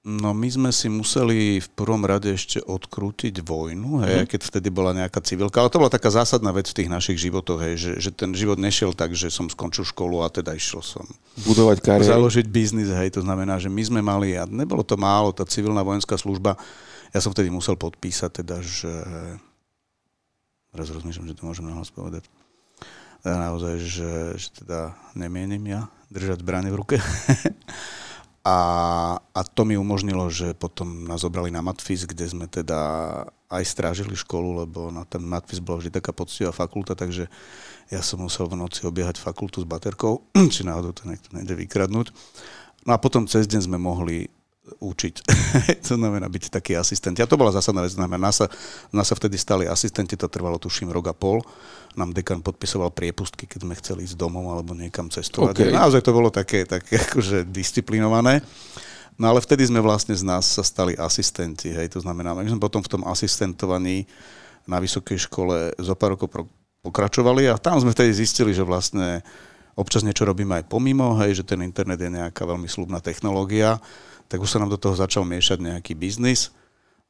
S3: No my sme si museli v prvom rade ešte odkrútiť vojnu, hej, mm. keď vtedy bola nejaká civilka, ale to bola taká zásadná vec v tých našich životoch, hej, že, že ten život nešiel tak, že som skončil školu a teda išiel som
S2: budovať kariéru.
S3: Založiť biznis, hej, to znamená, že my sme mali, a nebolo to málo, tá civilná vojenská služba, ja som vtedy musel podpísať teda, že teraz rozmýšľam, že to môžem nahlas povedať, naozaj, že, že teda nemienim ja držať zbranie v ruke. A, a to mi umožnilo, že potom nás zobrali na Matfis, kde sme teda aj strážili školu, lebo na ten Matfis bola vždy taká poctivá fakulta, takže ja som musel v noci obiehať fakultu s baterkou, či náhodou to niekto nejde vykradnúť. No a potom cez deň sme mohli učiť. to znamená byť taký asistent. A to bola zásadná vec. Znamená, nás sa, nás sa vtedy stali asistenti, to trvalo tuším rok a pol. Nám dekan podpisoval priepustky, keď sme chceli ísť domov alebo niekam cestovať. Okay. Naozaj to bolo také, také akože disciplinované. No ale vtedy sme vlastne z nás sa stali asistenti. Hej. To znamená, my sme potom v tom asistentovaní na vysokej škole zo pár rokov pokračovali a tam sme vtedy zistili, že vlastne občas niečo robíme aj pomimo, hej, že ten internet je nejaká veľmi slubná technológia tak už sa nám do toho začal miešať nejaký biznis.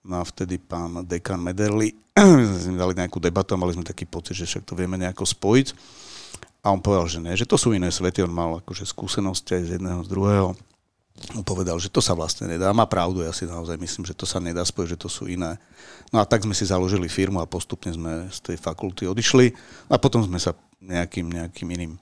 S3: No a vtedy pán dekan Mederli sme dali nejakú debatu a mali sme taký pocit, že však to vieme nejako spojiť. A on povedal, že nie, že to sú iné svety. On mal akože skúsenosti aj z jedného, z druhého. On povedal, že to sa vlastne nedá. Má pravdu, ja si naozaj myslím, že to sa nedá spojiť, že to sú iné. No a tak sme si založili firmu a postupne sme z tej fakulty odišli a potom sme sa nejakým, nejakým iným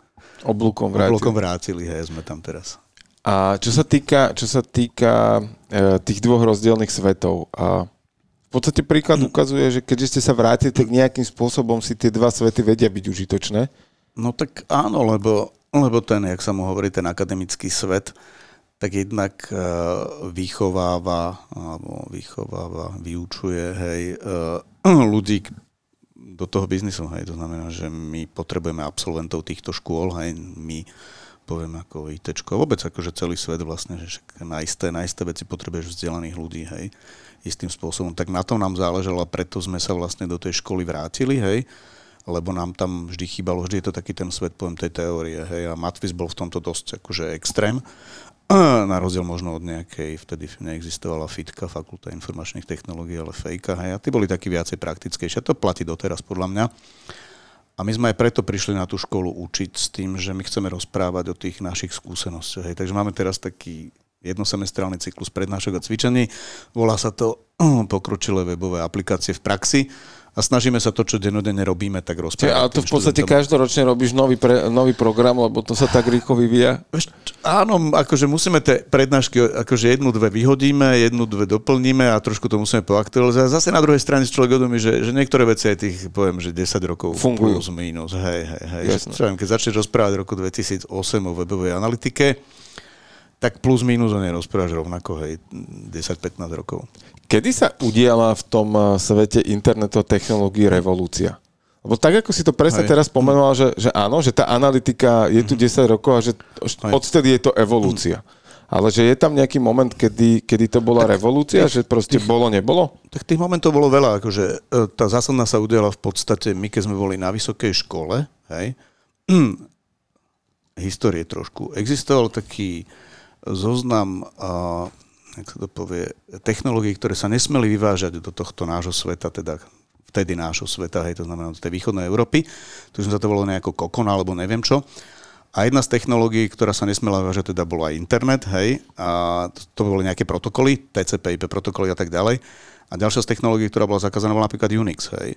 S2: oblúkom vrátili.
S3: Oblúkom vrátili, hej, sme tam teraz.
S2: A čo sa týka, čo sa týka e, tých dvoch rozdielných svetov, a v podstate príklad ukazuje, že keďže ste sa vrátili, tak nejakým spôsobom si tie dva svety vedia byť užitočné.
S3: No tak áno, lebo, lebo ten, jak sa mu hovorí, ten akademický svet, tak jednak e, vychováva, alebo vychováva, vyučuje, hej, e, ľudí do toho biznisu, hej, to znamená, že my potrebujeme absolventov týchto škôl, hej, my poviem ako IT, vôbec akože celý svet vlastne, že na isté, na isté veci potrebuješ vzdelaných ľudí, hej, istým spôsobom. Tak na tom nám záležalo a preto sme sa vlastne do tej školy vrátili, hej, lebo nám tam vždy chýbalo, vždy je to taký ten svet, poviem, tej teórie, hej, a Matvis bol v tomto dosť akože extrém, na rozdiel možno od nejakej, vtedy neexistovala FITka, Fakulta informačných technológií, ale fejka, hej, a tí boli takí viacej praktickejšie. To platí doteraz podľa mňa. A my sme aj preto prišli na tú školu učiť s tým, že my chceme rozprávať o tých našich skúsenostiach. Hej. Takže máme teraz taký jednosemestrálny cyklus prednášok a cvičení. Volá sa to pokročilé webové aplikácie v praxi a snažíme sa to, čo denodenne robíme, tak rozprávať.
S2: Ale to v podstate študentom. každoročne robíš nový, pre, nový program, lebo to sa tak rýchlo vyvíja?
S3: Áno, akože musíme tie prednášky, akože jednu, dve vyhodíme, jednu, dve doplníme a trošku to musíme poaktualizovať. Zase na druhej strane človek uvedomí, že, že niektoré veci aj tých, poviem, že 10 rokov
S2: fungujú.
S3: Plus, minus, hej, hej, hej. Čo, keď začneš rozprávať v roku 2008 o webovej analytike, tak plus minus o nej rozprávaš rovnako, hej, 10-15 rokov.
S2: Kedy sa udiala v tom eh, svete internetu a technológií revolúcia? Lebo tak, ako si to presne Hej. teraz pomenoval, že, že áno, že tá analytika je tu 10 mhm. rokov a že odtedy je to evolúcia. Ale že je tam nejaký moment, kedy, kedy to bola tak, revolúcia, tých, že proste tých, bolo, nebolo?
S3: Tak tých momentov bolo veľa. Akože, e, tá zásadná sa udiala v podstate, my keď sme boli na vysokej škole, hej, histórie trošku. Existoval taký zoznam, jak sa to povie, technológií, ktoré sa nesmeli vyvážať do tohto nášho sveta, teda vtedy nášho sveta, hej, to znamená do tej východnej Európy. Tu sa to volalo nejako kokon alebo neviem čo. A jedna z technológií, ktorá sa nesmela vyvážať, teda bolo aj internet, hej, a to, to boli nejaké protokoly, TCP, IP protokoly a tak ďalej. A ďalšia z technológií, ktorá bola zakázaná, bola napríklad Unix, hej.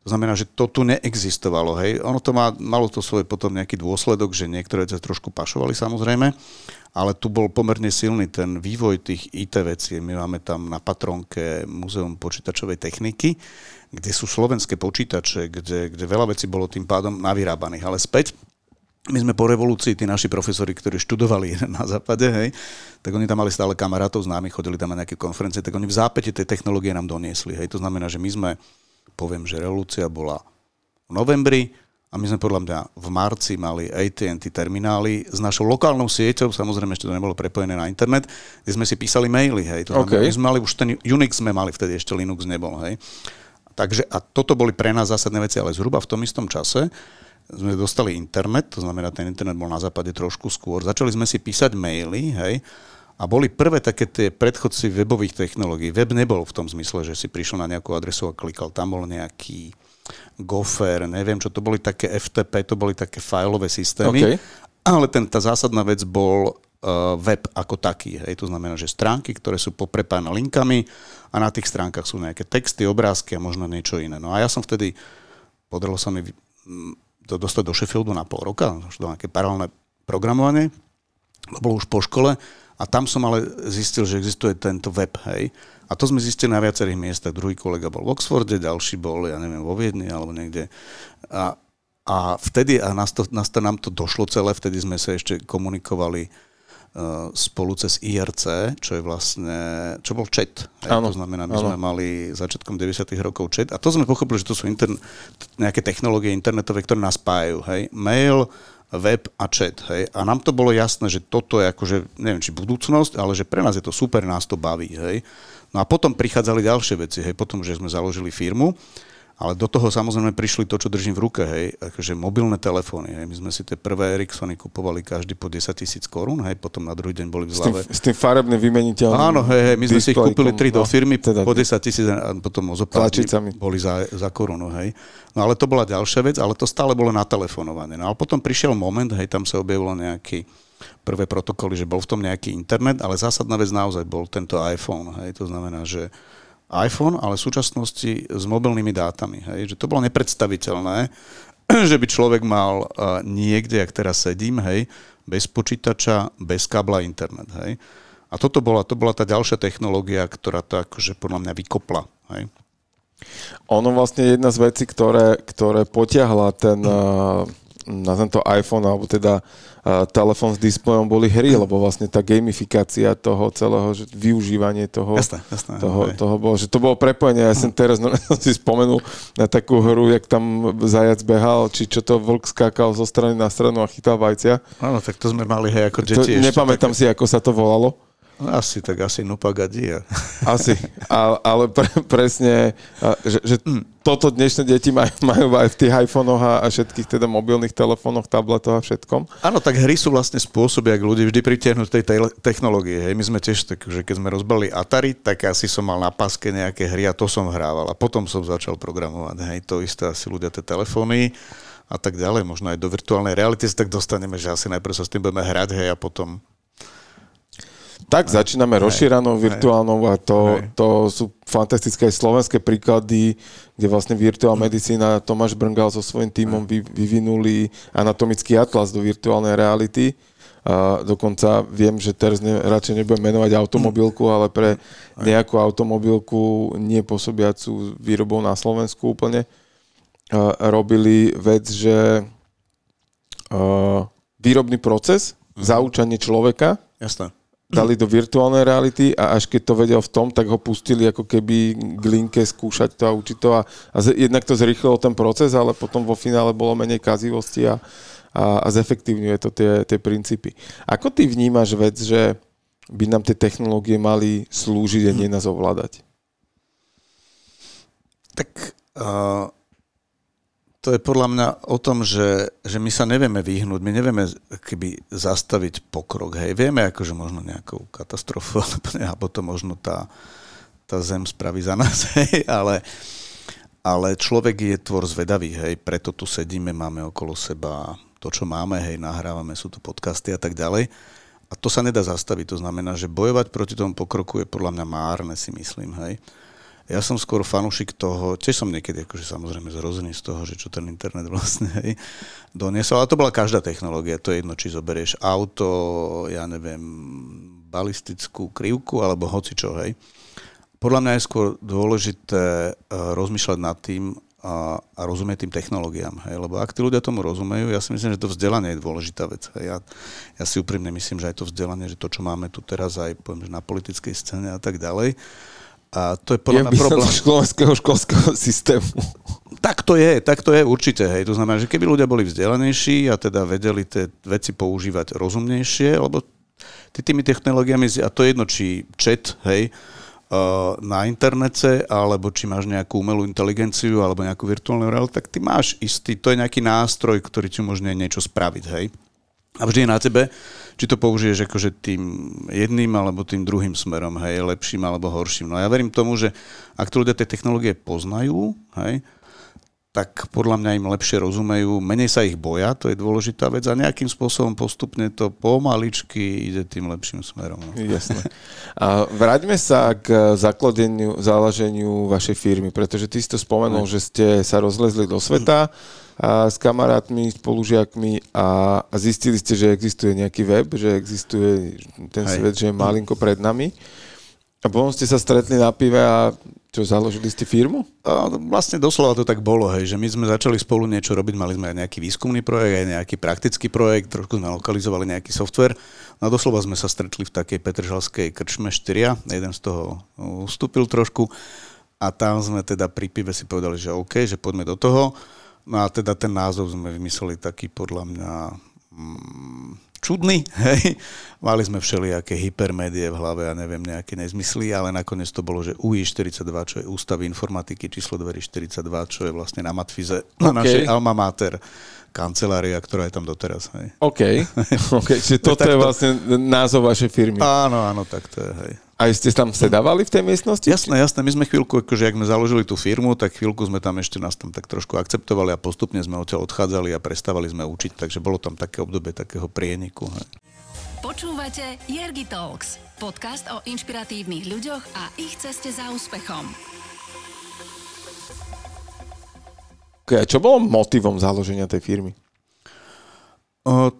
S3: To znamená, že to tu neexistovalo. Hej. Ono to má, malo to svoj potom nejaký dôsledok, že niektoré veci trošku pašovali samozrejme, ale tu bol pomerne silný ten vývoj tých IT vecí. My máme tam na Patronke Múzeum počítačovej techniky, kde sú slovenské počítače, kde, kde veľa vecí bolo tým pádom navyrábaných. Ale späť, my sme po revolúcii, tí naši profesori, ktorí študovali na západe, hej, tak oni tam mali stále kamarátov známi, chodili tam na nejaké konferencie, tak oni v zápäti tej technológie nám doniesli. Hej. To znamená, že my sme poviem, že revolúcia bola v novembri a my sme podľa mňa v marci mali AT&T terminály s našou lokálnou sieťou, samozrejme ešte to nebolo prepojené na internet, kde sme si písali maily, hej. To okay. my sme mali už ten Unix sme mali vtedy, ešte Linux nebol, hej. Takže a toto boli pre nás zásadné veci, ale zhruba v tom istom čase sme dostali internet, to znamená, ten internet bol na západe trošku skôr. Začali sme si písať maily, hej, a boli prvé také tie predchodci webových technológií. Web nebol v tom zmysle, že si prišiel na nejakú adresu a klikal. Tam bol nejaký Gopher, neviem čo, to boli také FTP, to boli také fileové systémy. Okay. Ale ten, tá zásadná vec bol uh, web ako taký. Hej. To znamená, že stránky, ktoré sú poprepájane linkami a na tých stránkach sú nejaké texty, obrázky a možno niečo iné. No a ja som vtedy, podarilo sa mi to dostať do Sheffieldu na pol roka, do nejaké paralelné programovanie, to bolo už po škole a tam som ale zistil, že existuje tento web, hej. A to sme zistili na viacerých miestach. Druhý kolega bol v Oxforde, ďalší bol, ja neviem, vo Viedni alebo niekde. A, a vtedy, a nás to, nás to, nám to došlo celé, vtedy sme sa ešte komunikovali uh, spolu cez IRC, čo je vlastne, čo bol chat. Hej, to znamená, my áno. sme mali začiatkom 90. rokov chat a to sme pochopili, že to sú intern, nejaké technológie internetové, ktoré nás spájajú. Hej. Mail, web a chat. Hej? A nám to bolo jasné, že toto je akože, neviem, či budúcnosť, ale že pre nás je to super, nás to baví. Hej? No a potom prichádzali ďalšie veci, hej, potom, že sme založili firmu, ale do toho samozrejme prišli to, čo držím v ruke, hej, akože mobilné telefóny. Hej. My sme si tie prvé Ericssony kupovali každý po 10 tisíc korún, hej, potom na druhý deň boli v zlave.
S2: S tým, s tým farebným vymeniteľom.
S3: Áno, hej, hej, my sme si ich kúpili tri no, do firmy teda, po 10 tisíc a potom o boli za, za korunu, hej. No ale to bola ďalšia vec, ale to stále bolo natelefonované. No ale potom prišiel moment, hej, tam sa objavilo nejaký prvé protokoly, že bol v tom nejaký internet, ale zásadná vec naozaj bol tento iPhone. Hej. To znamená, že iPhone, ale v súčasnosti s mobilnými dátami. Hej, že to bolo nepredstaviteľné, že by človek mal uh, niekde, ak teraz sedím, hej, bez počítača, bez kábla internet. Hej. A toto bola, to bola tá ďalšia technológia, ktorá to akože podľa mňa vykopla. Hej.
S2: Ono vlastne jedna z vecí, ktoré, ktoré potiahla ten, uh, na tento iPhone, alebo teda telefón s displejom boli hry, lebo vlastne tá gamifikácia toho celého, že využívanie toho,
S3: jasné, jasné,
S2: toho, toho bolo, že to bolo prepojenie. Ja som teraz no, si spomenul na takú hru, jak tam zajac behal, či čo to vlk skákal zo strany na stranu a chytal vajcia.
S3: Áno, tak to sme mali hej ako deti.
S2: To, nepamätám také... si, ako sa to volalo.
S3: Asi, tak asi Nupagadia.
S2: Asi, ale, ale pre, presne, že, že mm. toto dnešné deti majú, majú aj v tých iPhonech a, a všetkých teda mobilných telefónoch, tabletoch a všetkom.
S3: Áno, tak hry sú vlastne spôsoby, ak ľudí vždy pritiahnuť tej te- technológie. Hej. My sme tiež tak, že keď sme rozbali Atari, tak asi som mal na paske nejaké hry a to som hrával. A potom som začal programovať. Hej, to isté asi ľudia tie telefóny a tak ďalej. Možno aj do virtuálnej reality sa tak dostaneme, že asi najprv sa s tým budeme hrať, hej, a potom
S2: tak aj, začíname aj, rozšíranou virtuálnou a to, to sú fantastické slovenské príklady, kde vlastne virtuálna medicína Tomáš Brngal so svojím tímom vy, vyvinuli anatomický atlas do virtuálnej reality. A dokonca viem, že teraz ne, radšej nebudem menovať automobilku, ale pre nejakú automobilku nie pôsobiacu výrobou na Slovensku úplne a robili vec, že a, výrobný proces, mhm. zaučanie človeka
S3: Jasné
S2: dali do virtuálnej reality a až keď to vedel v tom, tak ho pustili ako keby k linke skúšať to a učiť to a, a z, jednak to zrýchlilo ten proces, ale potom vo finále bolo menej kazivosti a, a, a zefektívňuje to tie, tie princípy. Ako ty vnímaš vec, že by nám tie technológie mali slúžiť a nie nás ovládať?
S3: Tak uh, to je podľa mňa o tom, že, že my sa nevieme vyhnúť, my nevieme keby zastaviť pokrok. Hej, vieme akože možno nejakú katastrofu, alebo to možno tá, tá zem spraví za nás, hej, ale, ale človek je tvor zvedavý, hej, preto tu sedíme, máme okolo seba to, čo máme, hej, nahrávame, sú tu podcasty a tak ďalej. A to sa nedá zastaviť, to znamená, že bojovať proti tomu pokroku je podľa mňa márne, si myslím, hej. Ja som skôr fanúšik toho, tiež som niekedy akože samozrejme zrozený z toho, že čo ten internet vlastne hej, doniesol, ale to bola každá technológia, to je jedno, či zoberieš auto, ja neviem, balistickú krivku alebo hoci čo, hej. Podľa mňa je skôr dôležité uh, rozmýšľať nad tým a, a rozumieť tým technológiám, hej, lebo ak tí ľudia tomu rozumejú, ja si myslím, že to vzdelanie je dôležitá vec. Hej. Ja, ja si úprimne myslím, že aj to vzdelanie, že to, čo máme tu teraz aj poviem, na politickej scéne a tak ďalej, a to je podľa mňa problém.
S2: slovenského školského systému.
S3: Tak to je, tak to je určite. Hej. To znamená, že keby ľudia boli vzdelanejší a teda vedeli tie veci používať rozumnejšie, lebo ty tými technológiami, a to je jedno, či chat, hej, na internete, alebo či máš nejakú umelú inteligenciu, alebo nejakú virtuálnu realitu, tak ty máš istý, to je nejaký nástroj, ktorý ti umožňuje niečo spraviť, hej. A vždy je na tebe, či to použiješ akože tým jedným alebo tým druhým smerom, hej, lepším alebo horším. No ja verím tomu, že ak to ľudia tie technológie poznajú, hej, tak podľa mňa im lepšie rozumejú, menej sa ich boja, to je dôležitá vec a nejakým spôsobom postupne to pomaličky ide tým lepším smerom. No.
S2: Jasne. A vráťme sa k založeniu, založeniu vašej firmy, pretože ty si to spomenul, že ste sa rozlezli do sveta, a s kamarátmi, spolužiakmi a, a zistili ste, že existuje nejaký web, že existuje ten
S3: Hej.
S2: svet, že je malinko pred nami. A potom ste sa stretli na pive a čo, založili ste firmu?
S3: A vlastne doslova to tak bolo, hej, že my sme začali spolu niečo robiť, mali sme aj nejaký výskumný projekt, aj nejaký praktický projekt, trošku sme lokalizovali nejaký software. No a doslova sme sa stretli v takej Petržalskej krčme 4, jeden z toho ustúpil trošku a tam sme teda pri pive si povedali, že OK, že poďme do toho. No a teda ten názov sme vymysleli taký podľa mňa mm, čudný, hej. Mali sme všelijaké hypermédie v hlave a neviem, nejaké nezmysly, ale nakoniec to bolo, že UI42, čo je Ústav informatiky číslo dverí 42, čo je vlastne na Matfize, na našej alma mater kancelária, ktorá je tam doteraz. Hej.
S2: OK. okay. Čiže toto je vlastne názov vašej firmy.
S3: Áno, áno, tak to je, hej.
S2: A ste tam sedávali v tej miestnosti?
S3: Jasné, jasné. My sme chvíľku, akože ak sme založili tú firmu, tak chvíľku sme tam ešte nás tam tak trošku akceptovali a postupne sme odtiaľ odchádzali a prestávali sme učiť, takže bolo tam také obdobie takého prieniku. Hej.
S1: Počúvate Jergi Talks, podcast o inšpiratívnych ľuďoch a ich ceste za úspechom.
S2: Okay, a čo bolo motivom založenia tej firmy?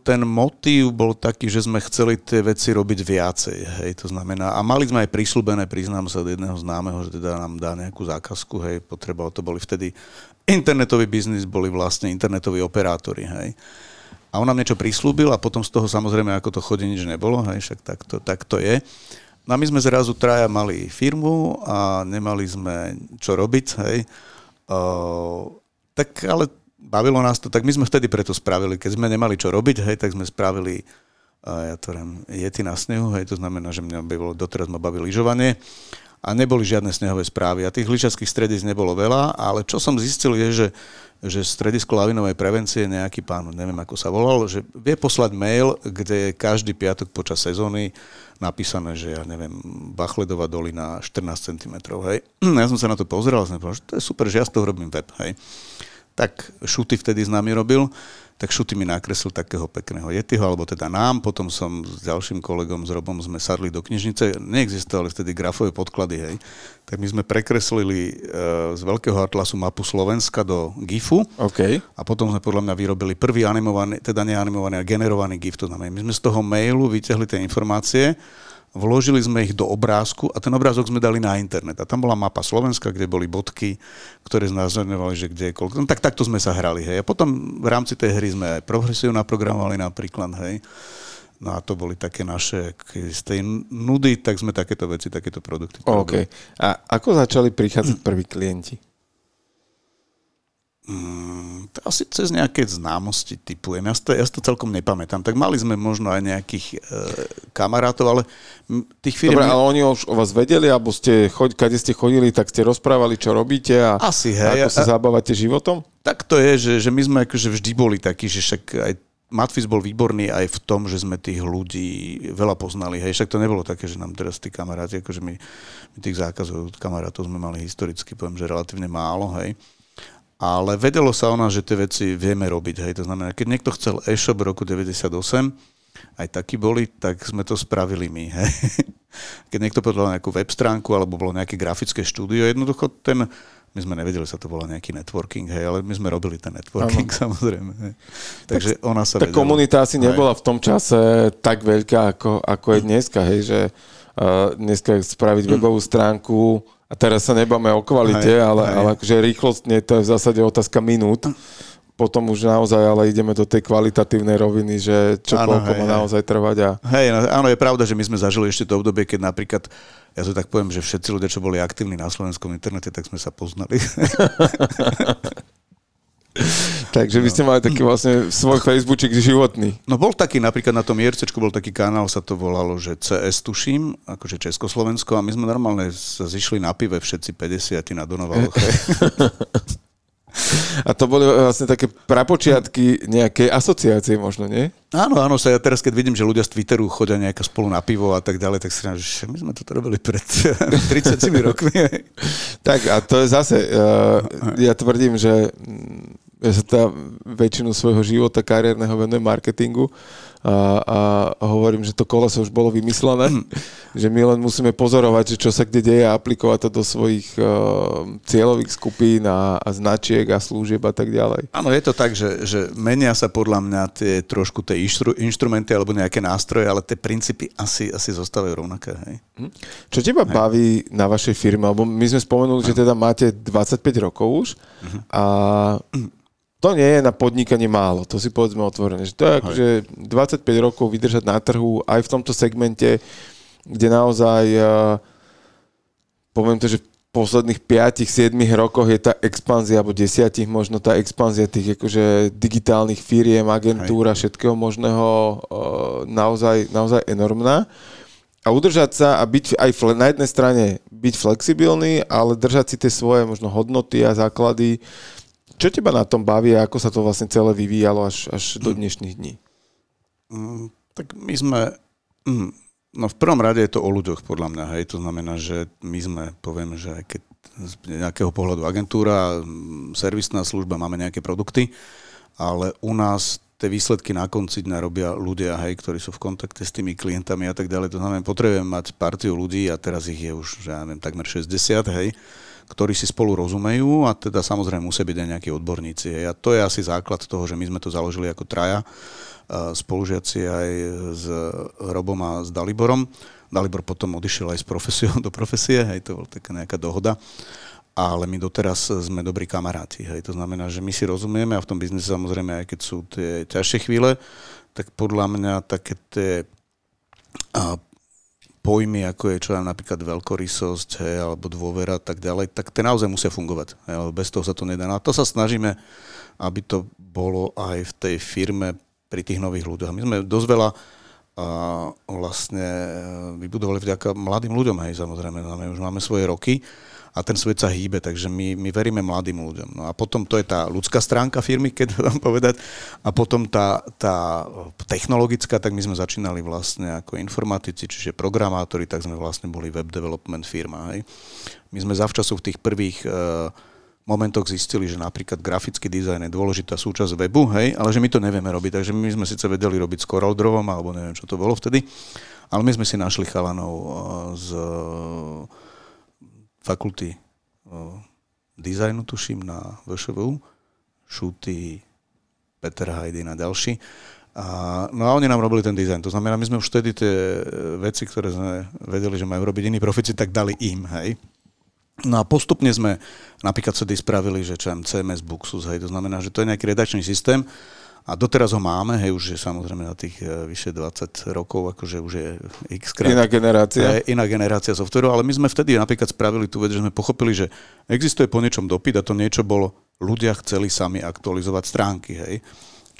S3: Ten motív bol taký, že sme chceli tie veci robiť viacej, hej, to znamená, a mali sme aj prísľubené, priznám sa od jedného známeho, že teda nám dá nejakú zákazku, hej, potreboval, to boli vtedy internetový biznis, boli vlastne internetoví operátori, hej. A on nám niečo prislúbil a potom z toho samozrejme, ako to chodí, nič nebolo, hej, však tak to, tak to je. No a my sme zrazu traja mali firmu a nemali sme čo robiť, hej. O, tak ale bavilo nás to, tak my sme vtedy preto spravili, keď sme nemali čo robiť, hej, tak sme spravili ja to viem, jety na snehu, hej, to znamená, že mňa bavilo, doteraz ma baví lyžovanie a neboli žiadne snehové správy a tých lyžackých stredísk nebolo veľa, ale čo som zistil je, že, že stredisko lavinovej prevencie, nejaký pán, neviem ako sa volal, že vie poslať mail, kde je každý piatok počas sezóny napísané, že ja neviem, Bachledová dolina 14 cm, hej. Ja som sa na to pozeral a som povedal, že to je super, že ja z toho robím web, hej. Tak Šuty vtedy s nami robil, tak Šuty mi nakreslil takého pekného Yetiho, alebo teda nám, potom som s ďalším kolegom, s Robom sme sadli do knižnice, neexistovali vtedy grafové podklady, hej. Tak my sme prekreslili e, z veľkého atlasu mapu Slovenska do GIFu
S2: OK.
S3: a potom sme podľa mňa vyrobili prvý animovaný, teda neanimovaný, a generovaný GIF, to znamená, my sme z toho mailu vyťahli tie informácie, vložili sme ich do obrázku a ten obrázok sme dali na internet. A tam bola mapa Slovenska, kde boli bodky, ktoré znázorňovali, že kde je koľko. No, tak takto sme sa hrali, hej. A potom v rámci tej hry sme aj progresiu naprogramovali napríklad, hej. No a to boli také naše, z tej nudy, tak sme takéto veci, takéto produkty.
S2: OK. A ako začali prichádzať prví klienti?
S3: Mm, to asi cez nejaké známosti typujem. Ja si, to, ja si to celkom nepamätám. Tak mali sme možno aj nejakých e, kamarátov, ale tých firm...
S2: Dobre, ale oni už o vás vedeli, alebo ste, choď, kade ste chodili, tak ste rozprávali, čo robíte a,
S3: Asi, hej.
S2: ako sa
S3: A-
S2: zabávate životom?
S3: Tak to je, že, že my sme akože vždy boli takí, že však aj Matfis bol výborný aj v tom, že sme tých ľudí veľa poznali. Hej, však to nebolo také, že nám teraz tí kamaráti, akože my, my tých zákazov od kamarátov sme mali historicky, poviem, že relatívne málo, hej. Ale vedelo sa o nás, že tie veci vieme robiť, hej. To znamená, keď niekto chcel e-shop v roku 98, aj takí boli, tak sme to spravili my. Hej. Keď niekto povedal nejakú web stránku alebo bolo nejaké grafické štúdio, jednoducho ten, my sme nevedeli, sa to volá nejaký networking, hej, ale my sme robili ten networking ano. samozrejme. Hej. Takže ona sa
S2: Tá
S3: vedela.
S2: komunita asi nebola v tom čase tak veľká, ako, ako je dneska, hej, že uh, dneska spraviť webovú stránku a teraz sa nebáme o kvalite,
S3: Hej,
S2: ale,
S3: hej.
S2: ale akože rýchlostne to je v zásade otázka minút. Potom už naozaj ale ideme do tej kvalitatívnej roviny, že čo
S3: Áno,
S2: koľko
S3: hej,
S2: má
S3: hej.
S2: naozaj trvať a
S3: Hej, no, áno, je pravda, že my sme zažili ešte to obdobie, keď napríklad, ja to tak poviem, že všetci ľudia, čo boli aktívni na slovenskom internete, tak sme sa poznali.
S2: Takže vy ste mali taký vlastne svoj Facebookček životný.
S3: No bol taký, napríklad na tom IRCčku bol taký kanál, sa to volalo, že CS tuším, akože Československo a my sme normálne sa zišli na pive všetci 50 na Donovaloch.
S2: A to boli vlastne také prapočiatky nejakej asociácie možno, nie?
S3: Áno, áno, sa ja teraz, keď vidím, že ľudia z Twitteru chodia nejaká spolu na pivo a tak ďalej, tak si říkam, že my sme toto robili pred 30 rokmi.
S2: Tak a to je zase, uh, ja tvrdím, že mm, ja sa teda väčšinu svojho života kariérneho venujem marketingu, a, a hovorím, že to koleso už bolo vymyslené, že my len musíme pozorovať, že čo sa kde deje a aplikovať to do svojich uh, cieľových skupín a, a značiek a služieb a tak ďalej.
S3: Áno, je to tak, že, že menia sa podľa mňa tie trošku tie inštru, inštrumenty alebo nejaké nástroje, ale tie princípy asi, asi zostávajú rovnaké. Hej.
S2: Hm? Čo teba hej. baví na vašej firme? Lebo my sme spomenuli, že teda máte 25 rokov už uh-huh. a to nie je na podnikanie málo, to si povedzme otvorene. Že to je akože 25 rokov vydržať na trhu aj v tomto segmente, kde naozaj, poviem to, že v posledných 5-7 rokoch je tá expanzia, alebo 10 možno tá expanzia tých akože digitálnych firiem, agentúr a všetkého možného naozaj, naozaj enormná. A udržať sa a byť aj na jednej strane byť flexibilný, ale držať si tie svoje možno hodnoty a základy, čo teba na tom baví a ako sa to vlastne celé vyvíjalo až, až do dnešných dní?
S3: Mm, tak my sme... Mm, no v prvom rade je to o ľuďoch, podľa mňa. Hej. To znamená, že my sme, poviem, že keď z nejakého pohľadu agentúra, mm, servisná služba, máme nejaké produkty, ale u nás tie výsledky na konci dňa robia ľudia, hej, ktorí sú v kontakte s tými klientami a tak ďalej. To znamená, potrebujem mať partiu ľudí a teraz ich je už, že ja neviem, takmer 60, hej, ktorí si spolu rozumejú a teda samozrejme musia byť aj nejakí odborníci. A to je asi základ toho, že my sme to založili ako traja, spolužiaci aj s Robom a s Daliborom. Dalibor potom odišiel aj s profesiou do profesie, hej, to bola taká nejaká dohoda ale my doteraz sme dobrí kamaráti. Hej. To znamená, že my si rozumieme a v tom biznise samozrejme, aj keď sú tie ťažšie chvíle, tak podľa mňa také tie pojmy, ako je čo napríklad veľkorysosť, hej, alebo dôvera a tak ďalej, tak tie naozaj musia fungovať. Hej, bez toho sa to nedá. No a to sa snažíme, aby to bolo aj v tej firme pri tých nových ľuďoch. My sme dosť veľa a vlastne vybudovali vďaka mladým ľuďom, hej, samozrejme, my už máme svoje roky a ten svet sa hýbe, takže my, my veríme mladým ľuďom. No a potom to je tá ľudská stránka firmy, keď vám povedať, a potom tá, tá technologická, tak my sme začínali vlastne ako informatici, čiže programátori, tak sme vlastne boli web development firma. Hej. My sme zavčasu v tých prvých uh, momentoch zistili, že napríklad grafický dizajn je dôležitá súčasť webu, hej, ale že my to nevieme robiť, takže my sme síce vedeli robiť s CorelDRAWom, alebo neviem, čo to bolo vtedy, ale my sme si našli chalanov uh, z fakulty dizajnu, tuším, na VŠVU, Šuty, Peter Hajdin a ďalší. A, no a oni nám robili ten dizajn. To znamená, my sme už vtedy tie veci, ktoré sme vedeli, že majú robiť iní profici, tak dali im, hej. No a postupne sme napríklad vtedy spravili, že čo CMS Buxus, hej, to znamená, že to je nejaký redačný systém, a doteraz ho máme, hej, už je samozrejme na tých e, vyše 20 rokov, akože už je x krát.
S2: Iná generácia.
S3: Je iná generácia softveru, ale my sme vtedy napríklad spravili tú vec, že sme pochopili, že existuje po niečom dopyt a to niečo bolo, ľudia chceli sami aktualizovať stránky, hej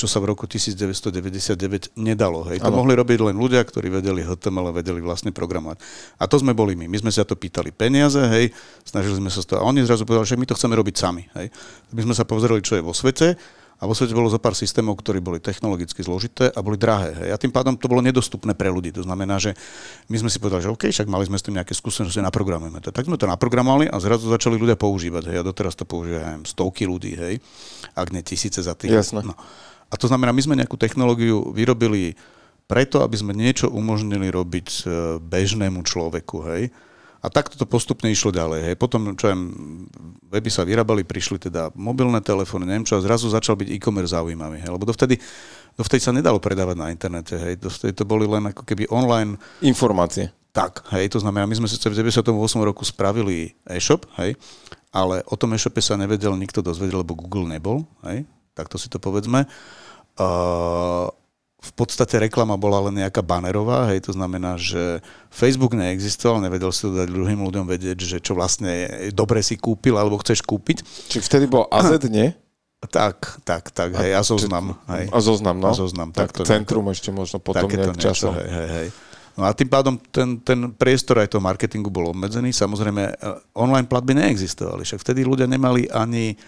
S3: čo sa v roku 1999 nedalo. Hej. To ano. mohli robiť len ľudia, ktorí vedeli HTML a vedeli vlastne programovať. A to sme boli my. My sme sa to pýtali peniaze, hej, snažili sme sa to. A oni zrazu povedali, že my to chceme robiť sami. Hej. My sme sa pozreli, čo je vo svete a vo svete bolo zo pár systémov, ktorí boli technologicky zložité a boli drahé. Hej. A tým pádom to bolo nedostupné pre ľudí. To znamená, že my sme si povedali, že OK, však mali sme s tým nejaké skúsenosti, naprogramujeme to. Tak sme to naprogramovali a zrazu začali ľudia používať. Hej. A doteraz to používajú stovky ľudí, hej. ak nie tisíce za tých.
S2: Jasné. No.
S3: A to znamená, my sme nejakú technológiu vyrobili preto, aby sme niečo umožnili robiť e, bežnému človeku. Hej a takto to postupne išlo ďalej. Hej. Potom, čo viem, weby sa vyrábali, prišli teda mobilné telefóny, neviem čo, a zrazu začal byť e-commerce zaujímavý. Hej. Lebo dovtedy, dovtedy sa nedalo predávať na internete. Hej. Dovtedy to boli len ako keby online...
S2: Informácie.
S3: Tak, hej, to znamená, my sme sice v 98 roku spravili e-shop, hej, ale o tom e-shope sa nevedel nikto dozvedel, lebo Google nebol, hej, takto si to povedzme. Uh, v podstate reklama bola len nejaká banerová, hej, to znamená, že Facebook neexistoval, nevedel si to dať druhým ľuďom vedieť, že čo vlastne dobre si kúpil alebo chceš kúpiť.
S2: Či vtedy bol AZ, nie?
S3: Tak, tak, tak, hej, a zoznam. Hej.
S2: A zoznam, no.
S3: A zoznam,
S2: tak, tak to centrum nejako, ešte možno potom nejak niečo, časom.
S3: Hej, hej, hej. No a tým pádom ten, ten priestor aj toho marketingu bol obmedzený. Samozrejme, e, online platby neexistovali, však vtedy ľudia nemali ani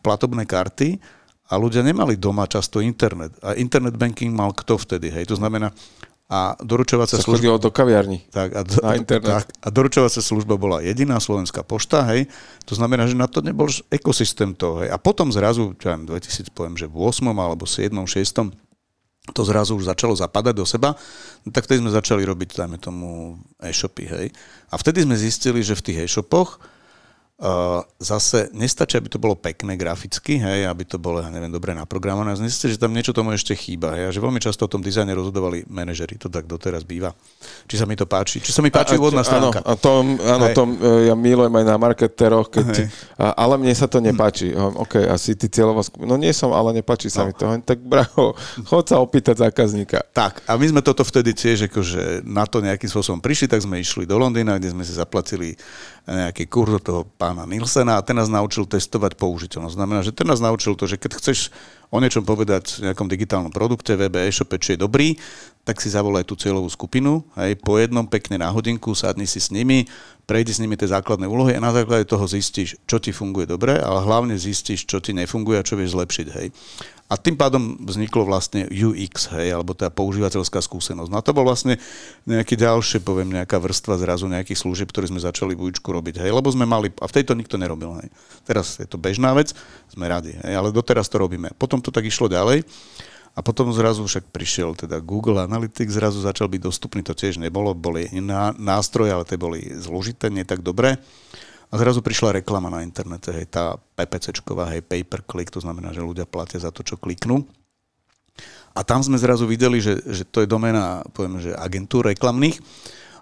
S3: platobné karty, a ľudia nemali doma často internet. A internet banking mal kto vtedy, hej? To znamená, a doručovacia
S2: sa služba... do kaviarni.
S3: Tak, a, do,
S2: na internet. Tak,
S3: a doručovacia služba bola jediná slovenská pošta, hej. To znamená, že na to nebol ekosystém toho, hej. A potom zrazu, čo ja 2000, poviem, že v 8. alebo 7. 6. to zrazu už začalo zapadať do seba, no tak vtedy sme začali robiť, dajme tomu, e-shopy, hej. A vtedy sme zistili, že v tých e-shopoch zase nestačí, aby to bolo pekné graficky, hej, aby to bolo, ja neviem, dobre naprogramované. Nestačí, že tam niečo tomu ešte chýba. Hej, a že veľmi často o tom dizajne rozhodovali manažeri, to tak doteraz býva. Či sa mi to páči, či sa mi páči úvodná stránka.
S2: Áno, a to, áno, to e, ja milujem aj na marketeroch, keď, a, ale mne sa to nepáči. OK, asi ty cieľová skupina. No nie som, ale nepáči sa no. mi to. Tak braho, chod sa opýtať zákazníka.
S3: Tak, a my sme toto vtedy tiež akože na to nejakým spôsobom prišli, tak sme išli do Londýna, kde sme si zaplatili nejaký kurz od toho pána Nilsena a ten nás naučil testovať použiteľnosť. Znamená, že ten nás naučil to, že keď chceš o niečom povedať v nejakom digitálnom produkte, webe, e-shope, či je dobrý, tak si zavolaj tú cieľovú skupinu, aj po jednom pekne na hodinku, sadni si s nimi, prejdi s nimi tie základné úlohy a na základe toho zistíš, čo ti funguje dobre, ale hlavne zistíš, čo ti nefunguje a čo vieš zlepšiť. Hej. A tým pádom vzniklo vlastne UX, hej, alebo tá používateľská skúsenosť. No a to bol vlastne nejaký ďalšie, poviem, nejaká vrstva zrazu nejakých služieb, ktoré sme začali v Ujičku robiť, hej, lebo sme mali, a v tejto nikto nerobil, hej. Teraz je to bežná vec, sme radi, hej, ale doteraz to robíme. Potom to tak išlo ďalej. A potom zrazu však prišiel teda Google Analytics, zrazu začal byť dostupný, to tiež nebolo, boli nástroje, ale tie boli zložité, nie tak dobré. A zrazu prišla reklama na internete, hej, tá PPCčková, hej, pay per click, to znamená, že ľudia platia za to, čo kliknú. A tam sme zrazu videli, že, že to je doména, poviem, že agentúr reklamných.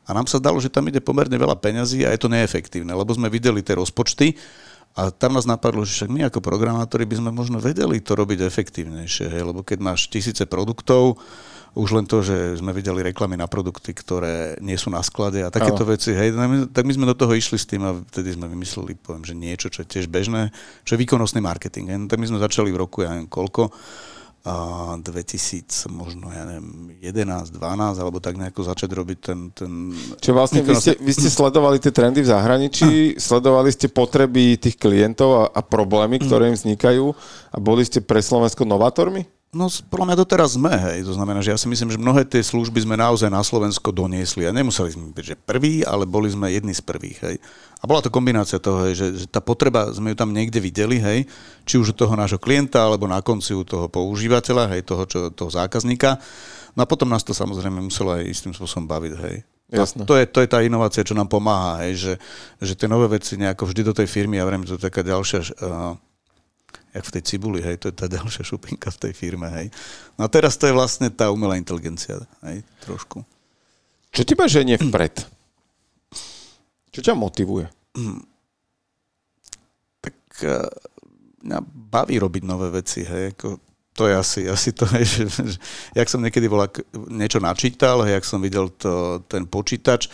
S3: A nám sa dalo, že tam ide pomerne veľa peňazí a je to neefektívne, lebo sme videli tie rozpočty a tam nás napadlo, že však my ako programátori by sme možno vedeli to robiť efektívnejšie, hej, lebo keď máš tisíce produktov, už len to, že sme videli reklamy na produkty, ktoré nie sú na sklade a takéto Aho. veci, hej, tak my sme do toho išli s tým a vtedy sme vymysleli, poviem, že niečo, čo je tiež bežné, čo je výkonnostný marketing. Hej. No, tak my sme začali v roku, ja neviem koľko, a 2000, možno, ja neviem, 11, 12, alebo tak nejako začať robiť ten... ten
S2: Čiže vlastne vy ste, vy ste sledovali tie trendy v zahraničí, a. sledovali ste potreby tých klientov a, a problémy, ktoré im vznikajú a boli ste pre Slovensko novátormi?
S3: No, podľa mňa doteraz sme, hej. To znamená, že ja si myslím, že mnohé tie služby sme naozaj na Slovensko doniesli. A nemuseli sme byť, že prví, ale boli sme jedni z prvých, hej. A bola to kombinácia toho, hej, že, že tá potreba, sme ju tam niekde videli, hej, či už u toho nášho klienta, alebo na konci u toho používateľa, hej, toho, čo, toho zákazníka. No a potom nás to samozrejme muselo aj istým spôsobom baviť, hej.
S2: Jasne.
S3: To je, to je tá inovácia, čo nám pomáha, hej, že, že tie nové veci nejako vždy do tej firmy, ja vrem, to je taká ďalšia uh, jak v tej cibuli, hej, to je tá ďalšia šupinka v tej firme, hej. No a teraz to je vlastne tá umelá inteligencia, hej, trošku.
S2: Čo ti ženie vpred? Čo ťa motivuje?
S3: Tak uh, mňa baví robiť nové veci, hej, ako to je asi, asi to, hej, že, že jak som niekedy bola, niečo načítal, hej, jak som videl to, ten počítač,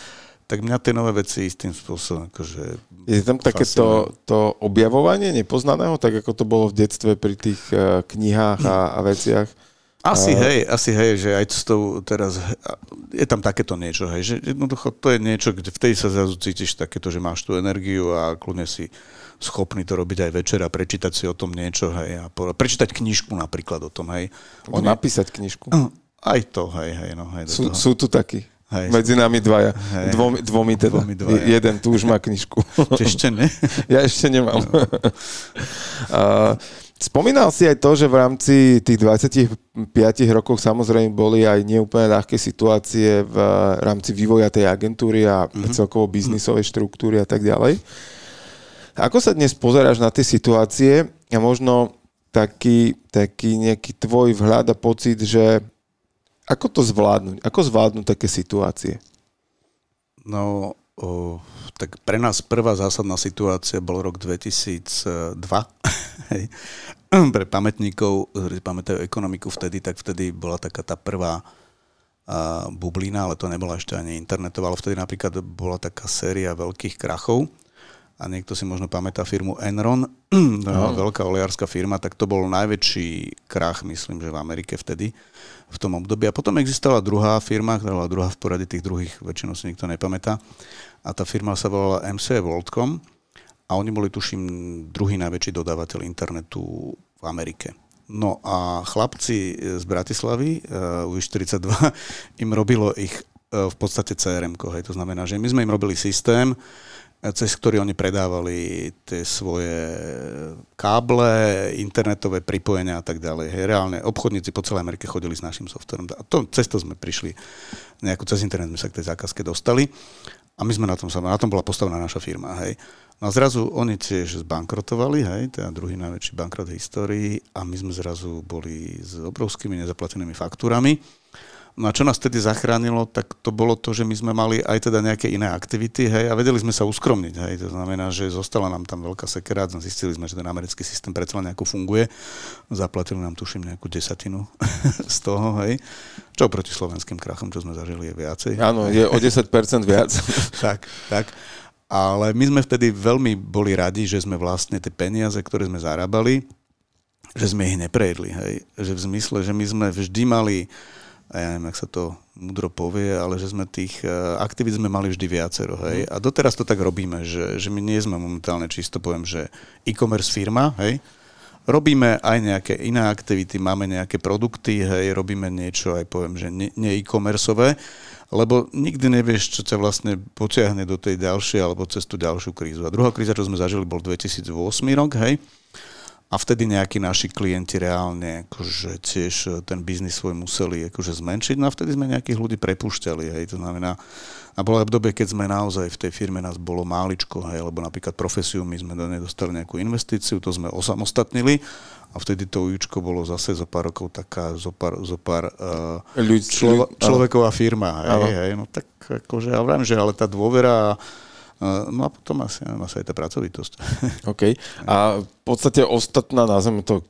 S3: tak mňa tie nové veci istým spôsobom akože
S2: Je tam také to, objavovanie nepoznaného, tak ako to bolo v detstve pri tých uh, knihách a, a veciach?
S3: Asi uh, hej, asi hej, že aj s tou teraz, je tam takéto niečo, hej, že jednoducho to je niečo, kde vtedy sa zrazu cítiš takéto, že máš tú energiu a kľudne si schopný to robiť aj večer a prečítať si o tom niečo, hej, a prečítať knižku napríklad o tom, hej.
S2: O napísať knižku.
S3: Aj to, hej, hej, no, hej.
S2: Sú, sú tu takí. Hej. Medzi nami dvaja. Hej. Dvomi, dvomi teda. Dvomi dvaja. Jeden tu už má knižku.
S3: Ešte ne?
S2: Ja ešte nemám. No. uh, spomínal si aj to, že v rámci tých 25 rokov samozrejme boli aj neúplne ľahké situácie v rámci vývoja tej agentúry a mm-hmm. celkovo biznisovej štruktúry a tak ďalej. Ako sa dnes pozeráš na tie situácie a možno taký, taký nejaký tvoj vhľad a pocit, že ako to zvládnuť? Ako zvládnuť také situácie?
S3: No, o, tak pre nás prvá zásadná situácia bol rok 2002. pre pamätníkov, ktorí pamätajú ekonomiku vtedy, tak vtedy bola taká tá prvá a, bublina, ale to nebola ešte ani internetová, ale vtedy napríklad bola taká séria veľkých krachov a niekto si možno pamätá firmu Enron, no. veľká oleárska firma, tak to bol najväčší krach, myslím, že v Amerike vtedy v tom období. A potom existovala druhá firma, ktorá bola druhá v poradí tých druhých, väčšinou si nikto nepamätá. A tá firma sa volala MC Worldcom a oni boli, tuším, druhý najväčší dodávateľ internetu v Amerike. No a chlapci z Bratislavy, uh, U42, im robilo ich uh, v podstate CRM, hej. to znamená, že my sme im robili systém, cez ktorý oni predávali tie svoje káble, internetové pripojenia a tak ďalej. Hej, reálne obchodníci po celej Amerike chodili s našim softverom. A to, cez to sme prišli, nejako cez internet sme sa k tej zákazke dostali a my sme na tom, na tom bola postavená naša firma. Hej. No a zrazu oni tiež zbankrotovali, hej, teda druhý najväčší bankrot v histórii a my sme zrazu boli s obrovskými nezaplatenými faktúrami. No a čo nás tedy zachránilo, tak to bolo to, že my sme mali aj teda nejaké iné aktivity, hej, a vedeli sme sa uskromniť, hej, to znamená, že zostala nám tam veľká sekera, no zistili sme, že ten americký systém predsa nejako funguje, zaplatili nám, tuším, nejakú desatinu z toho, hej, čo proti slovenským krachom, čo sme zažili, je viacej.
S2: Áno, je o 10% viac.
S3: tak, tak. Ale my sme vtedy veľmi boli radi, že sme vlastne tie peniaze, ktoré sme zarábali, že sme ich neprejedli. Hej. Že v zmysle, že my sme vždy mali ja neviem, ak sa to mudro povie, ale že sme tých e, aktivít sme mali vždy viacero. Hej? A doteraz to tak robíme, že, že my nie sme momentálne čisto poviem, že e-commerce firma, hej? Robíme aj nejaké iné aktivity, máme nejaké produkty, hej, robíme niečo aj poviem, že nie, nie e-commerceové, lebo nikdy nevieš, čo ťa vlastne potiahne do tej ďalšej alebo cez tú ďalšiu krízu. A druhá kríza, čo sme zažili, bol 2008 rok, hej, a vtedy nejakí naši klienti reálne akože tiež e, ten biznis svoj museli akože zmenšiť, no a vtedy sme nejakých ľudí prepúšťali, hej, to znamená, a bolo aj dobe, keď sme naozaj v tej firme nás bolo máličko, hej, lebo napríklad profesiu my sme do nej dostali nejakú investíciu, to sme osamostatnili. A vtedy to ujíčko bolo zase zo pár rokov taká zo pár, zo pár uh, Ľud, člo, človeková firma, hej, hej, no tak akože, ja viem, že ale tá dôvera No a potom asi, asi aj tá pracovitosť.
S2: OK. A v podstate ostatná, nazveme to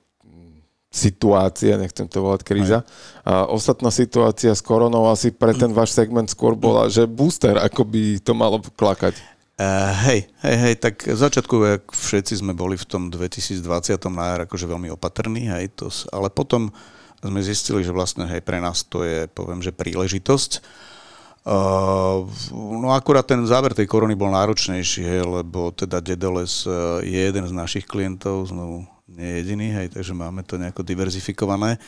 S2: situácia, nechcem to volať kríza. A ostatná situácia s koronou asi pre ten váš segment skôr bola, že booster, ako by to malo klakať.
S3: Uh, hej, hej, hej, tak v začiatku, jak všetci sme boli v tom 2020 na jar akože veľmi opatrní, hej, to, ale potom sme zistili, že vlastne hej, pre nás to je, poviem, že príležitosť no akurát ten záver tej korony bol náročnejší, hej, lebo teda Dedoles uh, je jeden z našich klientov, znovu nie jediný, hej, takže máme to nejako diverzifikované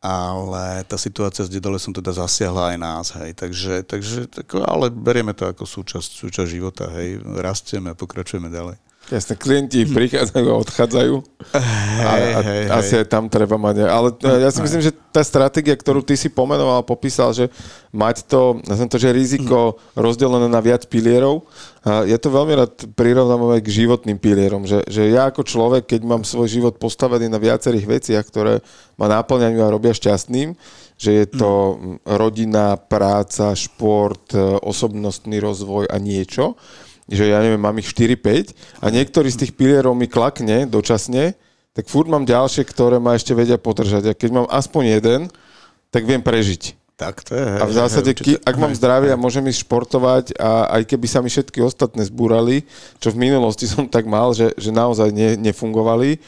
S3: ale tá situácia s Dedolesom teda zasiahla aj nás, hej, takže, takže tak, ale berieme to ako súčasť, súčasť života, hej, rastieme a pokračujeme ďalej.
S2: Jasne, klienti prichádzajú a odchádzajú. A, a hej, asi hej. aj tam treba mať. Ale e, ja si myslím, že tá stratégia, ktorú ty si pomenoval, popísal, že mať to, ja to, že riziko rozdelené na viac pilierov, a ja to veľmi rád prirovnám aj k životným pilierom, že, že ja ako človek, keď mám svoj život postavený na viacerých veciach, ktoré ma náplňajú a robia šťastným, že je to mm. rodina, práca, šport, e, osobnostný rozvoj a niečo, že ja neviem, mám ich 4-5 a niektorý z tých pilierov mi klakne dočasne, tak furt mám ďalšie, ktoré ma ešte vedia podržať. A keď mám aspoň jeden, tak viem prežiť.
S3: Tak to je.
S2: A v zásade, hej, ak mám zdravie a môžem ísť športovať a aj keby sa mi všetky ostatné zbúrali, čo v minulosti som tak mal, že, že naozaj ne, nefungovali,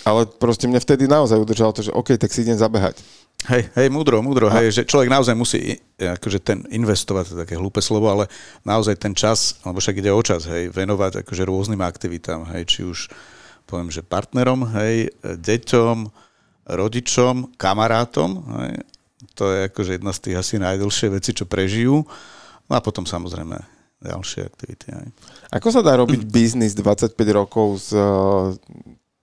S2: ale proste mne vtedy naozaj udržalo to, že OK, tak si idem zabehať.
S3: Hej, hej, múdro, múdro, hej, že človek naozaj musí akože ten investovať, to je také hlúpe slovo, ale naozaj ten čas, alebo však ide o čas, hej, venovať akože rôznym aktivitám, hej, či už poviem, že partnerom, hej, deťom, rodičom, kamarátom, hej, to je akože jedna z tých asi najdlhšie veci, čo prežijú, no a potom samozrejme ďalšie aktivity. Hej.
S2: Ako sa dá robiť biznis 25 rokov s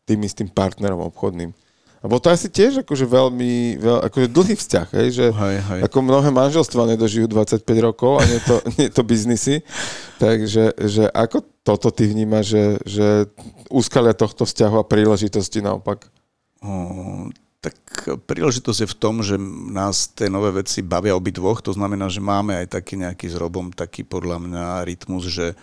S2: tým istým partnerom obchodným? Lebo to asi tiež akože veľmi, veľ, akože dlhý vzťah, hej, že hej, hej. ako mnohé manželstva nedožijú 25 rokov a nie to, nie to biznisy. Takže že ako toto ty vnímaš, že, že úskalia tohto vzťahu a príležitosti naopak?
S3: O, tak príležitosť je v tom, že nás tie nové veci bavia obidvoch, to znamená, že máme aj taký nejaký zrobom, taký podľa mňa rytmus, že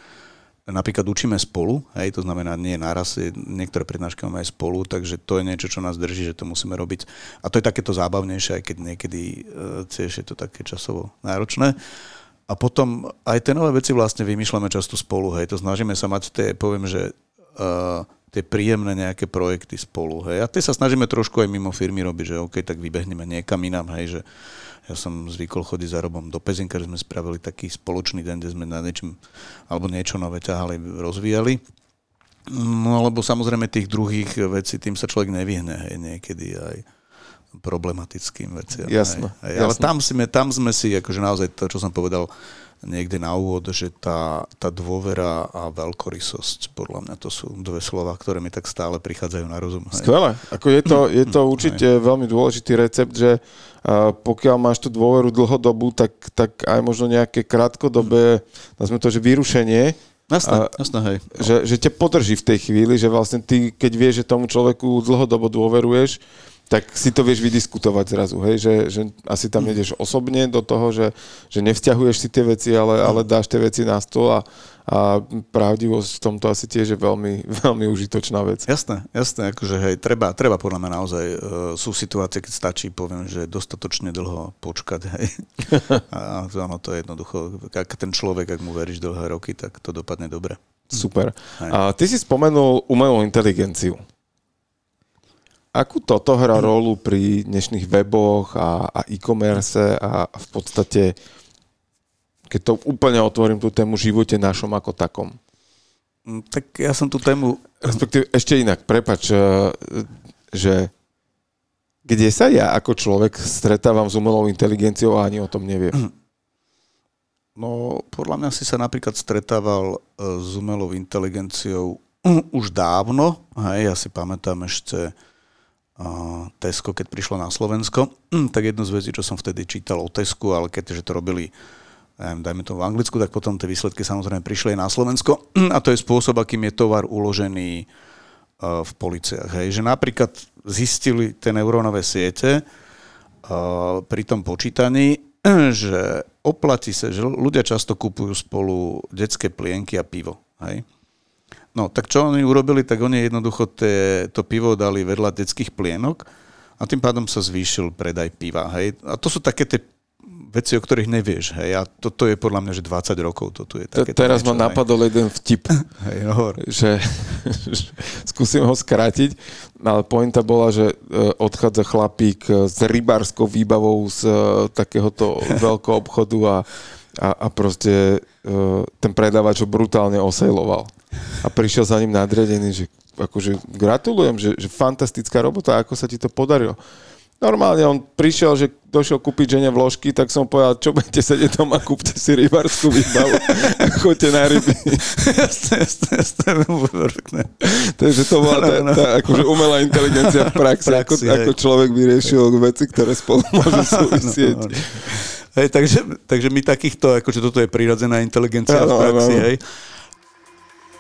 S3: napríklad učíme spolu, hej, to znamená nie naraz, niektoré prednášky máme aj spolu, takže to je niečo, čo nás drží, že to musíme robiť. A to je takéto zábavnejšie, aj keď niekedy uh, tiež je to také časovo náročné. A potom aj tie nové veci vlastne vymýšľame často spolu, hej, to snažíme sa mať tie, poviem, že uh, tie príjemné nejaké projekty spolu, hej. A tie sa snažíme trošku aj mimo firmy robiť, že OK, tak vybehneme niekam inám, hej, že ja som zvykol chodiť za Robom do Pezinka, že sme spravili taký spoločný deň, kde sme na niečím, alebo niečo nové ťahali, rozvíjali. No alebo samozrejme tých druhých vecí, tým sa človek nevyhne, hej, niekedy aj problematickým veciam. Hej, hej. Ale tam, si, tam sme si, akože naozaj to, čo som povedal, niekde na úvod, že tá, tá dôvera a veľkorysosť, podľa mňa to sú dve slova, ktoré mi tak stále prichádzajú na rozum. Hej.
S2: Skvelé. Ako je, to, je to určite hej. veľmi dôležitý recept, že pokiaľ máš tú dôveru dlhodobú, tak, tak aj možno nejaké krátkodobé, nazvime to, že vyrušenie,
S3: Jasné, jasné, hej.
S2: Že, že ťa podrží v tej chvíli, že vlastne ty, keď vieš, že tomu človeku dlhodobo dôveruješ, tak si to vieš vydiskutovať zrazu, hej, že, že asi tam nedeš osobne do toho, že, že nevzťahuješ si tie veci, ale, ale dáš tie veci na stôl a, a pravdivosť v tomto asi tiež je veľmi, veľmi užitočná vec.
S3: Jasné, jasné, akože hej, treba, treba podľa mňa naozaj, uh, sú situácie, keď stačí, poviem, že dostatočne dlho počkať, hej. a áno, to je jednoducho, ak ten človek, ak mu veríš dlhé roky, tak to dopadne dobre.
S2: Super. Hej. A ty si spomenul umelú inteligenciu. Akú toto hrá rolu pri dnešných weboch a, a e-commerce a v podstate, keď to úplne otvorím tú tému živote našom ako takom?
S3: Mm, tak ja som tú tému...
S2: Respektíve ešte inak, prepač, eh, že kde sa ja ako človek stretávam s umelou inteligenciou a ani o tom neviem?
S3: No, podľa mňa si sa napríklad stretával eh, s umelou inteligenciou mm, už dávno. Hej, ja si pamätám ešte Tesco, keď prišlo na Slovensko, tak jednu z vecí, čo som vtedy čítal o Tesku, ale keďže to robili dajme to v Anglicku, tak potom tie výsledky samozrejme prišli aj na Slovensko a to je spôsob, akým je tovar uložený v policiách. Hej. Že napríklad zistili tie neurónové siete pri tom počítaní, že oplatí sa, že ľudia často kupujú spolu detské plienky a pivo. Hej. No, tak čo oni urobili, tak oni jednoducho te, to pivo dali vedľa detských plienok a tým pádom sa zvýšil predaj piva. Hej. A to sú také tie veci, o ktorých nevieš. Hej. A toto je podľa mňa, že 20 rokov. Toto je také,
S2: Teraz ma napadol jeden vtip.
S3: hej, hovor.
S2: Že, skúsim ho skrátiť, ale pointa bola, že e, odchádza chlapík s rybárskou výbavou z e, takéhoto veľkého obchodu a, a, a proste e, ten predávač ho brutálne osejloval a prišiel za ním nadriadený, že akože gratulujem, že, že fantastická robota, ako sa ti to podarilo. Normálne on prišiel, že došiel kúpiť žene vložky, tak som povedal, čo budete sedieť doma, kúpte si rybárskú výbavu a choďte na ryby.
S3: jasné, jasné, jasné,
S2: Takže to bola tá, tá akože umelá inteligencia v praxi, praxi ako, ako človek vyriešil veci, ktoré spolu môžu súvisieť.
S3: Hej, takže, takže my takýchto, akože toto je prirodzená inteligencia v praxi, hej.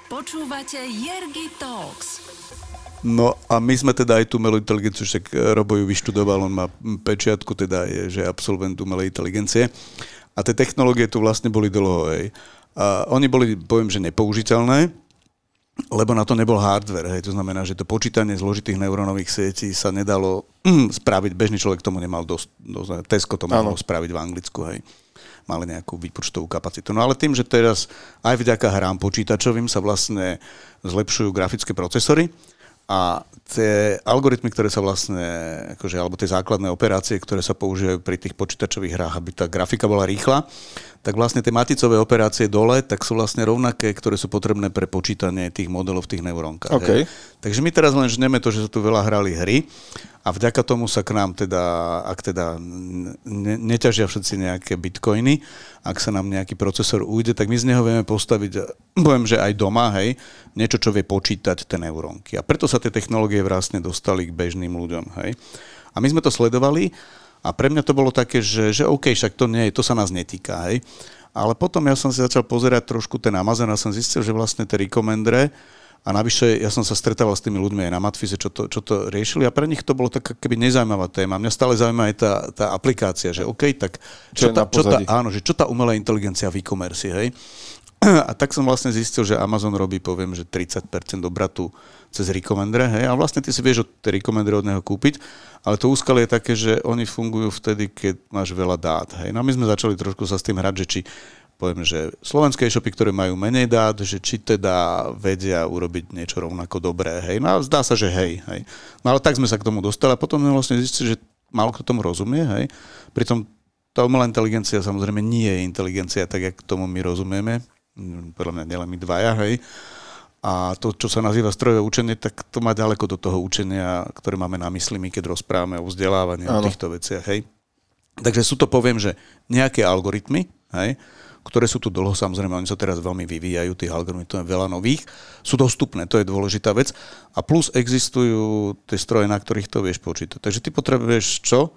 S1: Počúvate Jergy Talks.
S3: No a my sme teda aj tú umelú inteligenciu, však eh, Robo ju vyštudoval, on má pečiatku, teda je, že absolvent umelej inteligencie. A tie technológie tu vlastne boli dlho, hej. A oni boli, poviem, že nepoužiteľné, lebo na to nebol hardware, hej. To znamená, že to počítanie zložitých neurónových sietí sa nedalo mm, spraviť, bežný človek tomu nemal dosť, dosť Tesco to mohlo spraviť v Anglicku, hej mali nejakú výpočtovú kapacitu. No ale tým, že teraz aj vďaka hrám počítačovým sa vlastne zlepšujú grafické procesory a tie algoritmy, ktoré sa vlastne, akože, alebo tie základné operácie, ktoré sa používajú pri tých počítačových hrách, aby tá grafika bola rýchla, tak vlastne tie maticové operácie dole, tak sú vlastne rovnaké, ktoré sú potrebné pre počítanie tých modelov v tých neurónkach.
S2: Okay.
S3: Takže my teraz len žneme to, že sa tu veľa hrali hry a vďaka tomu sa k nám teda, ak teda ne, neťažia všetci nejaké bitcoiny, ak sa nám nejaký procesor ujde, tak my z neho vieme postaviť, poviem, že aj doma, hej, niečo, čo vie počítať tie neurónky. A preto sa tie technológie vlastne dostali k bežným ľuďom, hej. A my sme to sledovali a pre mňa to bolo také, že, že OK, však to nie, to sa nás netýka, hej. Ale potom ja som si začal pozerať trošku ten Amazon a som zistil, že vlastne tie recommendre a navyše ja som sa stretával s tými ľuďmi aj na Matfise, čo to, čo to riešili a pre nich to bolo taká keby nezaujímavá téma. Mňa stále zaujíma aj tá, tá aplikácia, že OK, tak čo, čo, tá, čo tá, áno, že čo tá umelá inteligencia v e-commerce, hej. A tak som vlastne zistil, že Amazon robí, poviem, že 30% obratu cez recommendre, hej, a vlastne ty si vieš od tie recommendre od neho kúpiť, ale to úskalie je také, že oni fungujú vtedy, keď máš veľa dát, hej. No a my sme začali trošku sa s tým hrať, že či poviem, že slovenské e-shopy, ktoré majú menej dát, že či teda vedia urobiť niečo rovnako dobré, hej. No a zdá sa, že hej, hej. No ale tak sme sa k tomu dostali a potom sme vlastne zistili, že málo kto tomu rozumie, hej. Pritom tá umelá inteligencia samozrejme nie je inteligencia tak, jak tomu my rozumieme podľa mňa nielen my dvaja, hej. A to, čo sa nazýva strojové učenie, tak to má ďaleko do toho učenia, ktoré máme na mysli my, keď rozprávame o vzdelávaní, o týchto veciach, hej. Takže sú to, poviem, že nejaké algoritmy, hej, ktoré sú tu dlho, samozrejme, oni sa teraz veľmi vyvíjajú, tých algoritmov je veľa nových, sú dostupné, to je dôležitá vec. A plus existujú tie stroje, na ktorých to vieš počítať. Takže ty potrebuješ čo?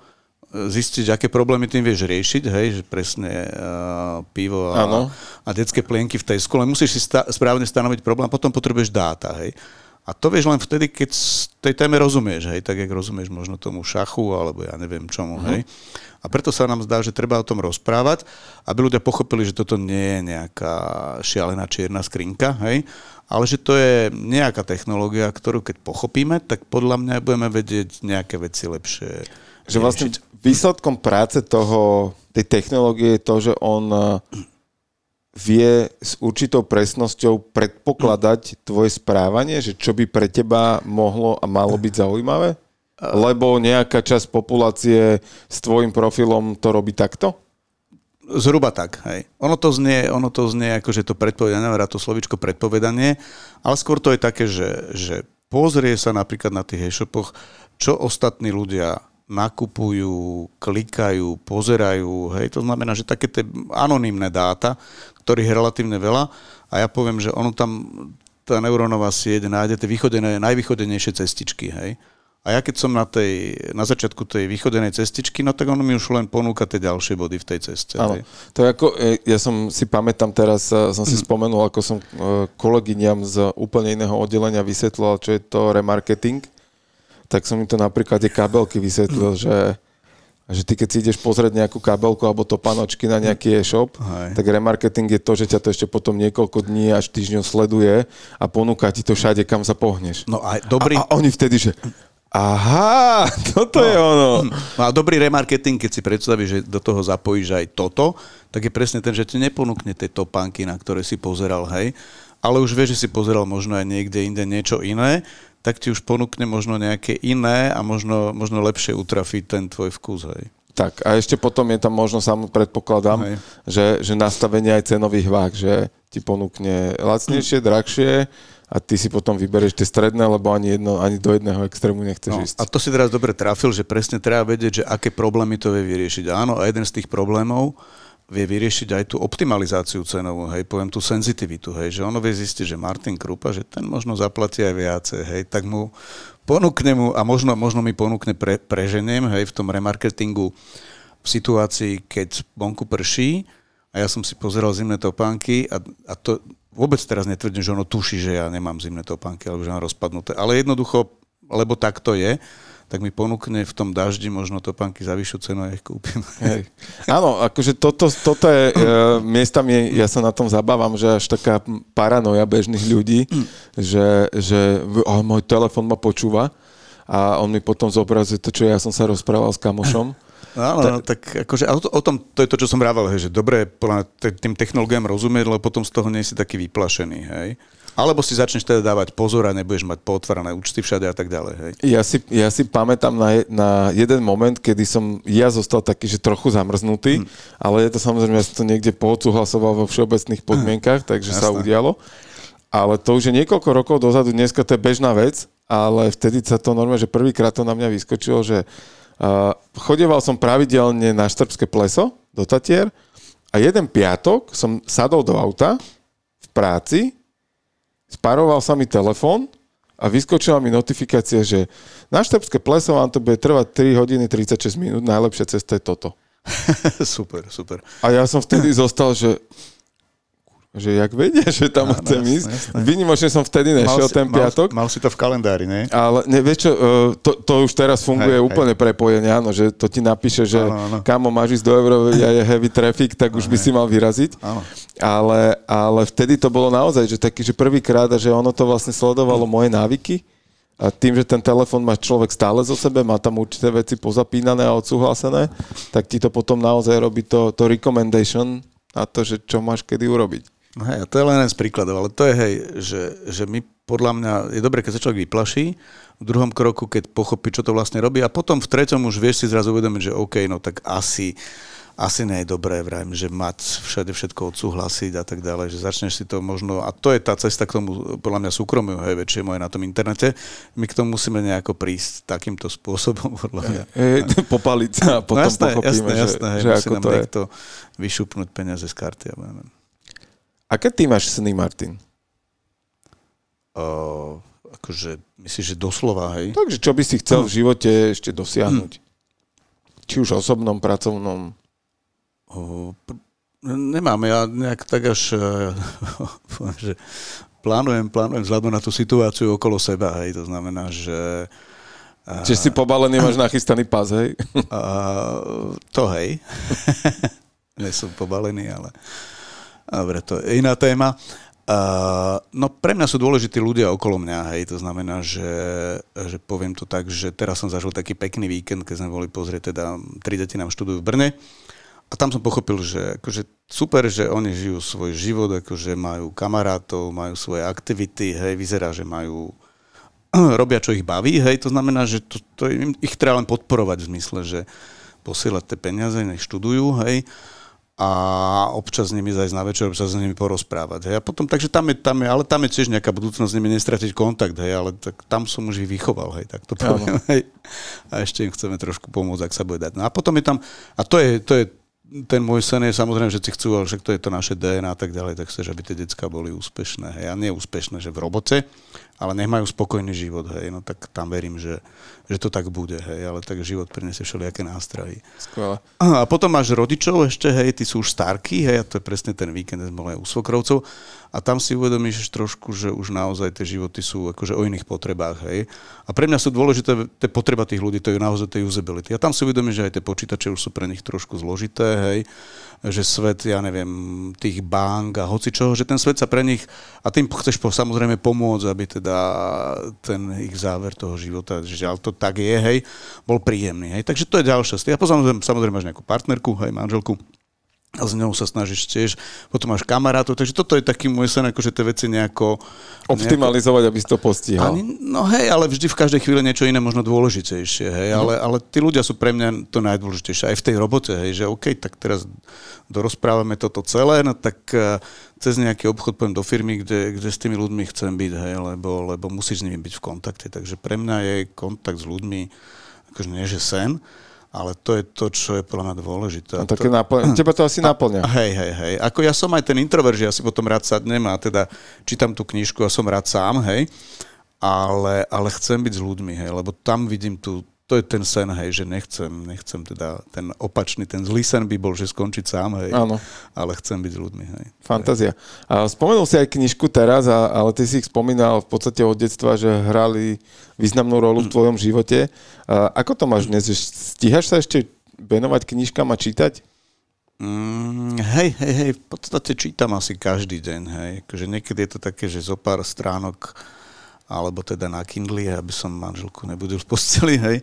S3: Zistiť, aké problémy tým vieš riešiť, hej, že presne uh, pivo a, a detské plienky v tej skole. Musíš si sta- správne stanoviť problém a potom potrebuješ dáta, hej. A to vieš len vtedy, keď tej téme rozumieš, hej, tak jak rozumieš možno tomu šachu, alebo ja neviem čomu, uh-huh. hej. A preto sa nám zdá, že treba o tom rozprávať, aby ľudia pochopili, že toto nie je nejaká šialená čierna skrinka, hej, ale že to je nejaká technológia, ktorú keď pochopíme, tak podľa mňa budeme vedieť nejaké veci lepšie.
S2: Že vlastne výsledkom práce toho, tej technológie je to, že on vie s určitou presnosťou predpokladať tvoje správanie, že čo by pre teba mohlo a malo byť zaujímavé? Lebo nejaká časť populácie s tvojim profilom to robí takto?
S3: Zhruba tak, hej. Ono to znie, ono to znie ako, že to predpovedanie, neviem to slovičko predpovedanie, ale skôr to je také, že, že pozrie sa napríklad na tých e-shopoch, čo ostatní ľudia nakupujú, klikajú, pozerajú, hej, to znamená, že také tie anonimné dáta, ktorých je relatívne veľa a ja poviem, že ono tam, tá neurónová sieť nájde tie východené, najvýchodenejšie cestičky, hej. A ja keď som na, tej, na začiatku tej východenej cestičky, no tak ono mi už len ponúka tie ďalšie body v tej ceste.
S2: Áno. To je ako, e, ja som si pamätám teraz, e, som si spomenul, ako som e, kolegyňam z úplne iného oddelenia vysvetlil, čo je to remarketing tak som im to na príklade kabelky vysvetlil, že, že ty keď si ideš pozrieť nejakú kabelku alebo to panočky na nejaký e-shop, Hej. tak remarketing je to, že ťa to ešte potom niekoľko dní až týždňov sleduje a ponúka ti to všade, kam sa pohneš.
S3: No a dobrý...
S2: A, a oni vtedy, že Aha, toto no, je ono.
S3: No a dobrý remarketing, keď si predstavíš, že do toho zapojíš aj toto, tak je presne ten, že ti neponúkne tie topánky, na ktoré si pozeral, hej, ale už vieš, že si pozeral možno aj niekde inde niečo iné, tak ti už ponúkne možno nejaké iné a možno, možno lepšie utrafiť ten tvoj vkus. Hej.
S2: Tak a ešte potom je tam možno, sam predpokladám, že, že nastavenie aj cenových váh, že ti ponúkne lacnejšie, drahšie a ty si potom vyberieš tie stredné, lebo ani, jedno, ani do jedného extrému nechceš no, ísť.
S3: A to si teraz dobre trafil, že presne treba vedieť, že aké problémy to vie vyriešiť. Áno, a jeden z tých problémov vie vyriešiť aj tú optimalizáciu cenovú, hej, poviem tú senzitivitu, hej, že ono vie zistiť, že Martin Krupa, že ten možno zaplatí aj viacej, hej, tak mu ponúkne mu a možno, možno mi ponúkne pre, preženiem, hej, v tom remarketingu v situácii, keď bonku prší. A ja som si pozeral zimné topánky a, a to vôbec teraz netvrdím, že ono tuší, že ja nemám zimné topánky alebo že mám rozpadnuté, ale jednoducho, lebo tak to je, tak mi ponúkne v tom daždi možno topánky za vyššiu cenu a ich kúpim.
S2: Hej. Áno, akože toto, toto je, e, miestami ja sa na tom zabávam, že až taká paranoja bežných ľudí, že, že oh, môj telefon ma počúva a on mi potom zobrazuje to, čo ja som sa rozprával s kamošom.
S3: Áno, tak, no, tak akože, o, o tom, to je to, čo som rával, hej, že dobre tým technológiám rozumieť, lebo potom z toho nie si taký vyplašený, hej. Alebo si začneš teda dávať pozor a nebudeš mať potvárané účty všade a tak ďalej. Hej.
S2: Ja, si, ja si pamätám na, na jeden moment, kedy som ja zostal taký, že trochu zamrznutý, hmm. ale je to samozrejme, ja som to niekde poodsúhlasoval vo všeobecných podmienkach, takže Jasné. sa udialo. Ale to už je niekoľko rokov dozadu, dneska to je bežná vec, ale vtedy sa to normálne, že prvýkrát to na mňa vyskočilo, že uh, chodeval som pravidelne na Štrbské pleso do Tatier a jeden piatok som sadol do auta v práci sparoval sa mi telefón a vyskočila mi notifikácia, že na Štepské pleso vám to bude trvať 3 hodiny 36 minút, najlepšia cesta je toto.
S3: super, super.
S2: A ja som vtedy zostal, že že jak vedia, že tam no, chcem no, ísť. Vynimočne som vtedy nešiel si, ten piatok.
S3: Mal, mal si to v kalendári, ne?
S2: Ale ne, vieš čo, e, to, to už teraz funguje hej, úplne hej. prepojenie, áno, že to ti napíše, že áno, áno. kamo máš ísť do Európy a je heavy traffic, tak už by si mal vyraziť. Áno. Ale, ale vtedy to bolo naozaj, že taký, že prvýkrát, že ono to vlastne sledovalo moje návyky. A tým, že ten telefon má človek stále zo sebe, má tam určité veci pozapínané a odsúhlasené, tak ti to potom naozaj robí to, to recommendation a to, že čo máš kedy urobiť.
S3: No hej, to je len jeden z príkladov, ale to je hej, že, že my podľa mňa, je dobré, keď sa človek vyplaší, v druhom kroku, keď pochopí, čo to vlastne robí a potom v treťom už vieš si zrazu uvedomiť, že OK, no tak asi, asi nie je dobré, vrajím, že mať všade všetko odsúhlasiť a tak ďalej, že začneš si to možno, a to je tá cesta k tomu, podľa mňa súkromiu, hej, väčšie moje na tom internete, my k tomu musíme nejako prísť takýmto spôsobom, podľa mňa.
S2: Hej, popaliť sa a potom no, jasné, pochopíme,
S3: jasné,
S2: že,
S3: jasné, hej,
S2: že ako
S3: nám
S2: to je.
S3: niekto vyšupnúť peniaze z karty. Ja neviem.
S2: Aké ty máš sny, Martin?
S3: Uh, akože, myslíš, že doslova, hej?
S2: Takže čo by si chcel v živote ešte dosiahnuť? Či už osobnom, pracovnom?
S3: O, pr- nemám, ja nejak tak až, poviem, že plánujem, plánujem vzhľadom na tú situáciu okolo seba, hej, to znamená, že a,
S2: Čiže si pobalený, máš nachystaný pás, hej?
S3: a, to hej. Nie som pobalený, ale dobre, to je iná téma. Uh, no pre mňa sú dôležití ľudia okolo mňa, hej, to znamená, že, že poviem to tak, že teraz som zažil taký pekný víkend, keď sme boli pozrieť, teda tri deti nám študujú v Brne. A tam som pochopil, že akože super, že oni žijú svoj život, akože majú kamarátov, majú svoje aktivity, hej, vyzerá, že majú robia, čo ich baví, hej, to znamená, že to, to im, ich treba len podporovať v zmysle, že posielať tie peniaze, nech študujú, hej, a občas s nimi zajsť na večer, občas s nimi porozprávať. Hej. A potom, takže tam je, tam je, ale tam je tiež nejaká budúcnosť s nimi nestratiť kontakt, hej, ale tak, tam som už ich vychoval, hej, tak to poviem, hej. A ešte im chceme trošku pomôcť, ak sa bude dať. No a potom je tam, a to je, to je ten môj sen je samozrejme, že si chcú, ale však to je to naše DNA a tak ďalej, tak chceš, aby tie decka boli úspešné. Hej. A nie úspešné, že v robote, ale nech majú spokojný život, hej. No tak tam verím, že, že to tak bude, hej. Ale tak život prinesie všelijaké nástrahy.
S2: Skvelé.
S3: A potom máš rodičov ešte, hej, tí sú už starkí, hej, a to je presne ten víkend, sme u svokrovcov a tam si uvedomíš trošku, že už naozaj tie životy sú akože o iných potrebách, hej. A pre mňa sú dôležité tie potreba tých ľudí, to je naozaj tie usability. A tam si uvedomíš, že aj tie počítače už sú pre nich trošku zložité, hej, že svet, ja neviem, tých bank a hoci čoho, že ten svet sa pre nich, a tým chceš po, samozrejme pomôcť, aby teda ten ich záver toho života, že ale to tak je, hej, bol príjemný, hej. Takže to je ďalšia. A potom samozrejme máš nejakú partnerku, hej, manželku, a s ňou sa snažíš tiež, potom máš kamarátov, takže toto je taký môj sen, akože tie veci nejako...
S2: Optimalizovať, aby si to postihal.
S3: Ani, no hej, ale vždy v každej chvíli niečo iné možno dôležitejšie, hej,
S2: No.
S3: ale, ale tí ľudia sú pre mňa to najdôležitejšie aj v tej robote, hej, že OK, tak teraz dorozprávame toto celé, no tak eh, cez nejaký obchod poviem do firmy, kde, kde s tými ľuďmi chcem byť, hej, lebo, lebo musíš s nimi byť v kontakte, takže pre mňa je kontakt s ľuďmi akože nie, že sen, ale to je to, čo je podľa mňa dôležité. A to-
S2: také naplň... Teba to asi naplňa.
S3: Hej, hej, hej. Ako ja som aj ten introvert, že ja si potom rád sadnem a teda čítam tú knižku a som rád sám, hej. Ale, ale chcem byť s ľuďmi, hej, lebo tam vidím tú, to je ten sen, hej, že nechcem, nechcem teda ten opačný, ten zlý sen by bol, že skončiť sám, hej.
S2: Áno.
S3: Ale chcem byť s ľuďmi, hej.
S2: Fantázia. A spomenul si aj knižku teraz, a, ale ty si ich spomínal v podstate od detstva, že hrali významnú rolu v tvojom živote. A ako to máš dnes? Stíhaš sa ešte venovať knižkám a čítať?
S3: Mm, hej, hej, hej, v podstate čítam asi každý deň, hej. Akože niekedy je to také, že zo pár stránok, alebo teda na Kindle, aby som manželku nebudil v posteli, hej.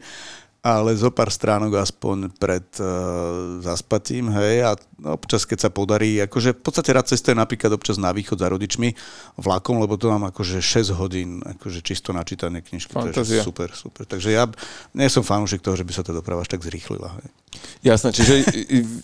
S3: Ale zo pár stránok aspoň pred uh, zaspatím, hej, a občas, keď sa podarí, akože v podstate rád cestujem napríklad občas na východ za rodičmi vlakom, lebo to mám akože 6 hodín, akože čisto načítané knižky, to je super, super. Takže ja nie som fanúšik toho, že by sa tá doprava až tak zrýchlila, hej.
S2: Jasné, čiže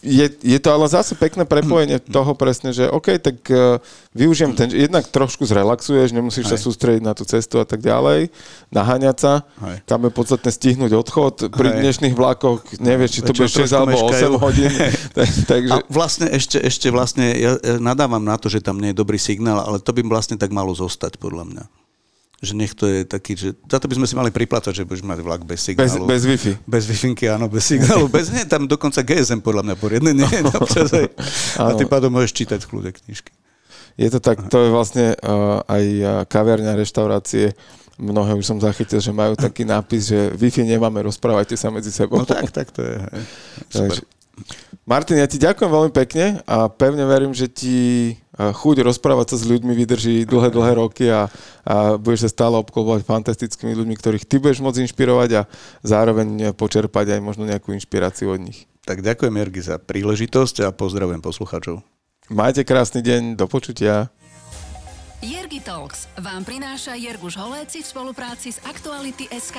S2: je, je to ale zase pekné prepojenie toho presne, že OK, tak uh, využijem ten, jednak trošku zrelaxuješ, nemusíš sa
S3: Hej.
S2: sústrediť na tú cestu a tak ďalej, naháňať sa,
S3: Hej.
S2: tam je podstatné stihnúť odchod, pri
S3: Hej.
S2: dnešných vlakoch nevieš, či to bude
S3: Väčšinou
S2: 6
S3: trošku
S2: alebo 8
S3: meškajú.
S2: hodín, takže
S3: vlastne ešte, ešte vlastne, ja nadávam na to, že tam nie je dobrý signál, ale to by vlastne tak malo zostať, podľa mňa. Že nech to je taký, že za to by sme si mali priplácať, že budeš mať vlak bez
S2: bez,
S3: signálu.
S2: bez Wi-Fi.
S3: Bez wi áno, bez signálu. Bez, nie, tam dokonca GSM podľa mňa poriadne nie je aj. A tým pádom môžeš čítať v kľude knižky.
S2: Je to tak, to je vlastne uh, aj uh, kaviarňa, reštaurácie, mnohé už som zachytil, že majú taký nápis, že Wi-Fi nemáme, rozprávajte sa medzi sebou.
S3: No tak, tak to je. Hej. Super.
S2: Takže, Martin, ja ti ďakujem veľmi pekne a pevne verím, že ti uh, chuť rozprávať sa s ľuďmi vydrží dlhé, dlhé roky a, a budeš sa stále obklopovať fantastickými ľuďmi, ktorých ty budeš môcť inšpirovať a zároveň počerpať aj možno nejakú inšpiráciu od nich.
S3: Tak ďakujem, Jergi, za príležitosť a pozdravujem poslucháčov.
S2: Majte krásny deň, do počutia.
S1: Jergi Talks vám prináša Jerguš Holéci v spolupráci s Aktuality SK.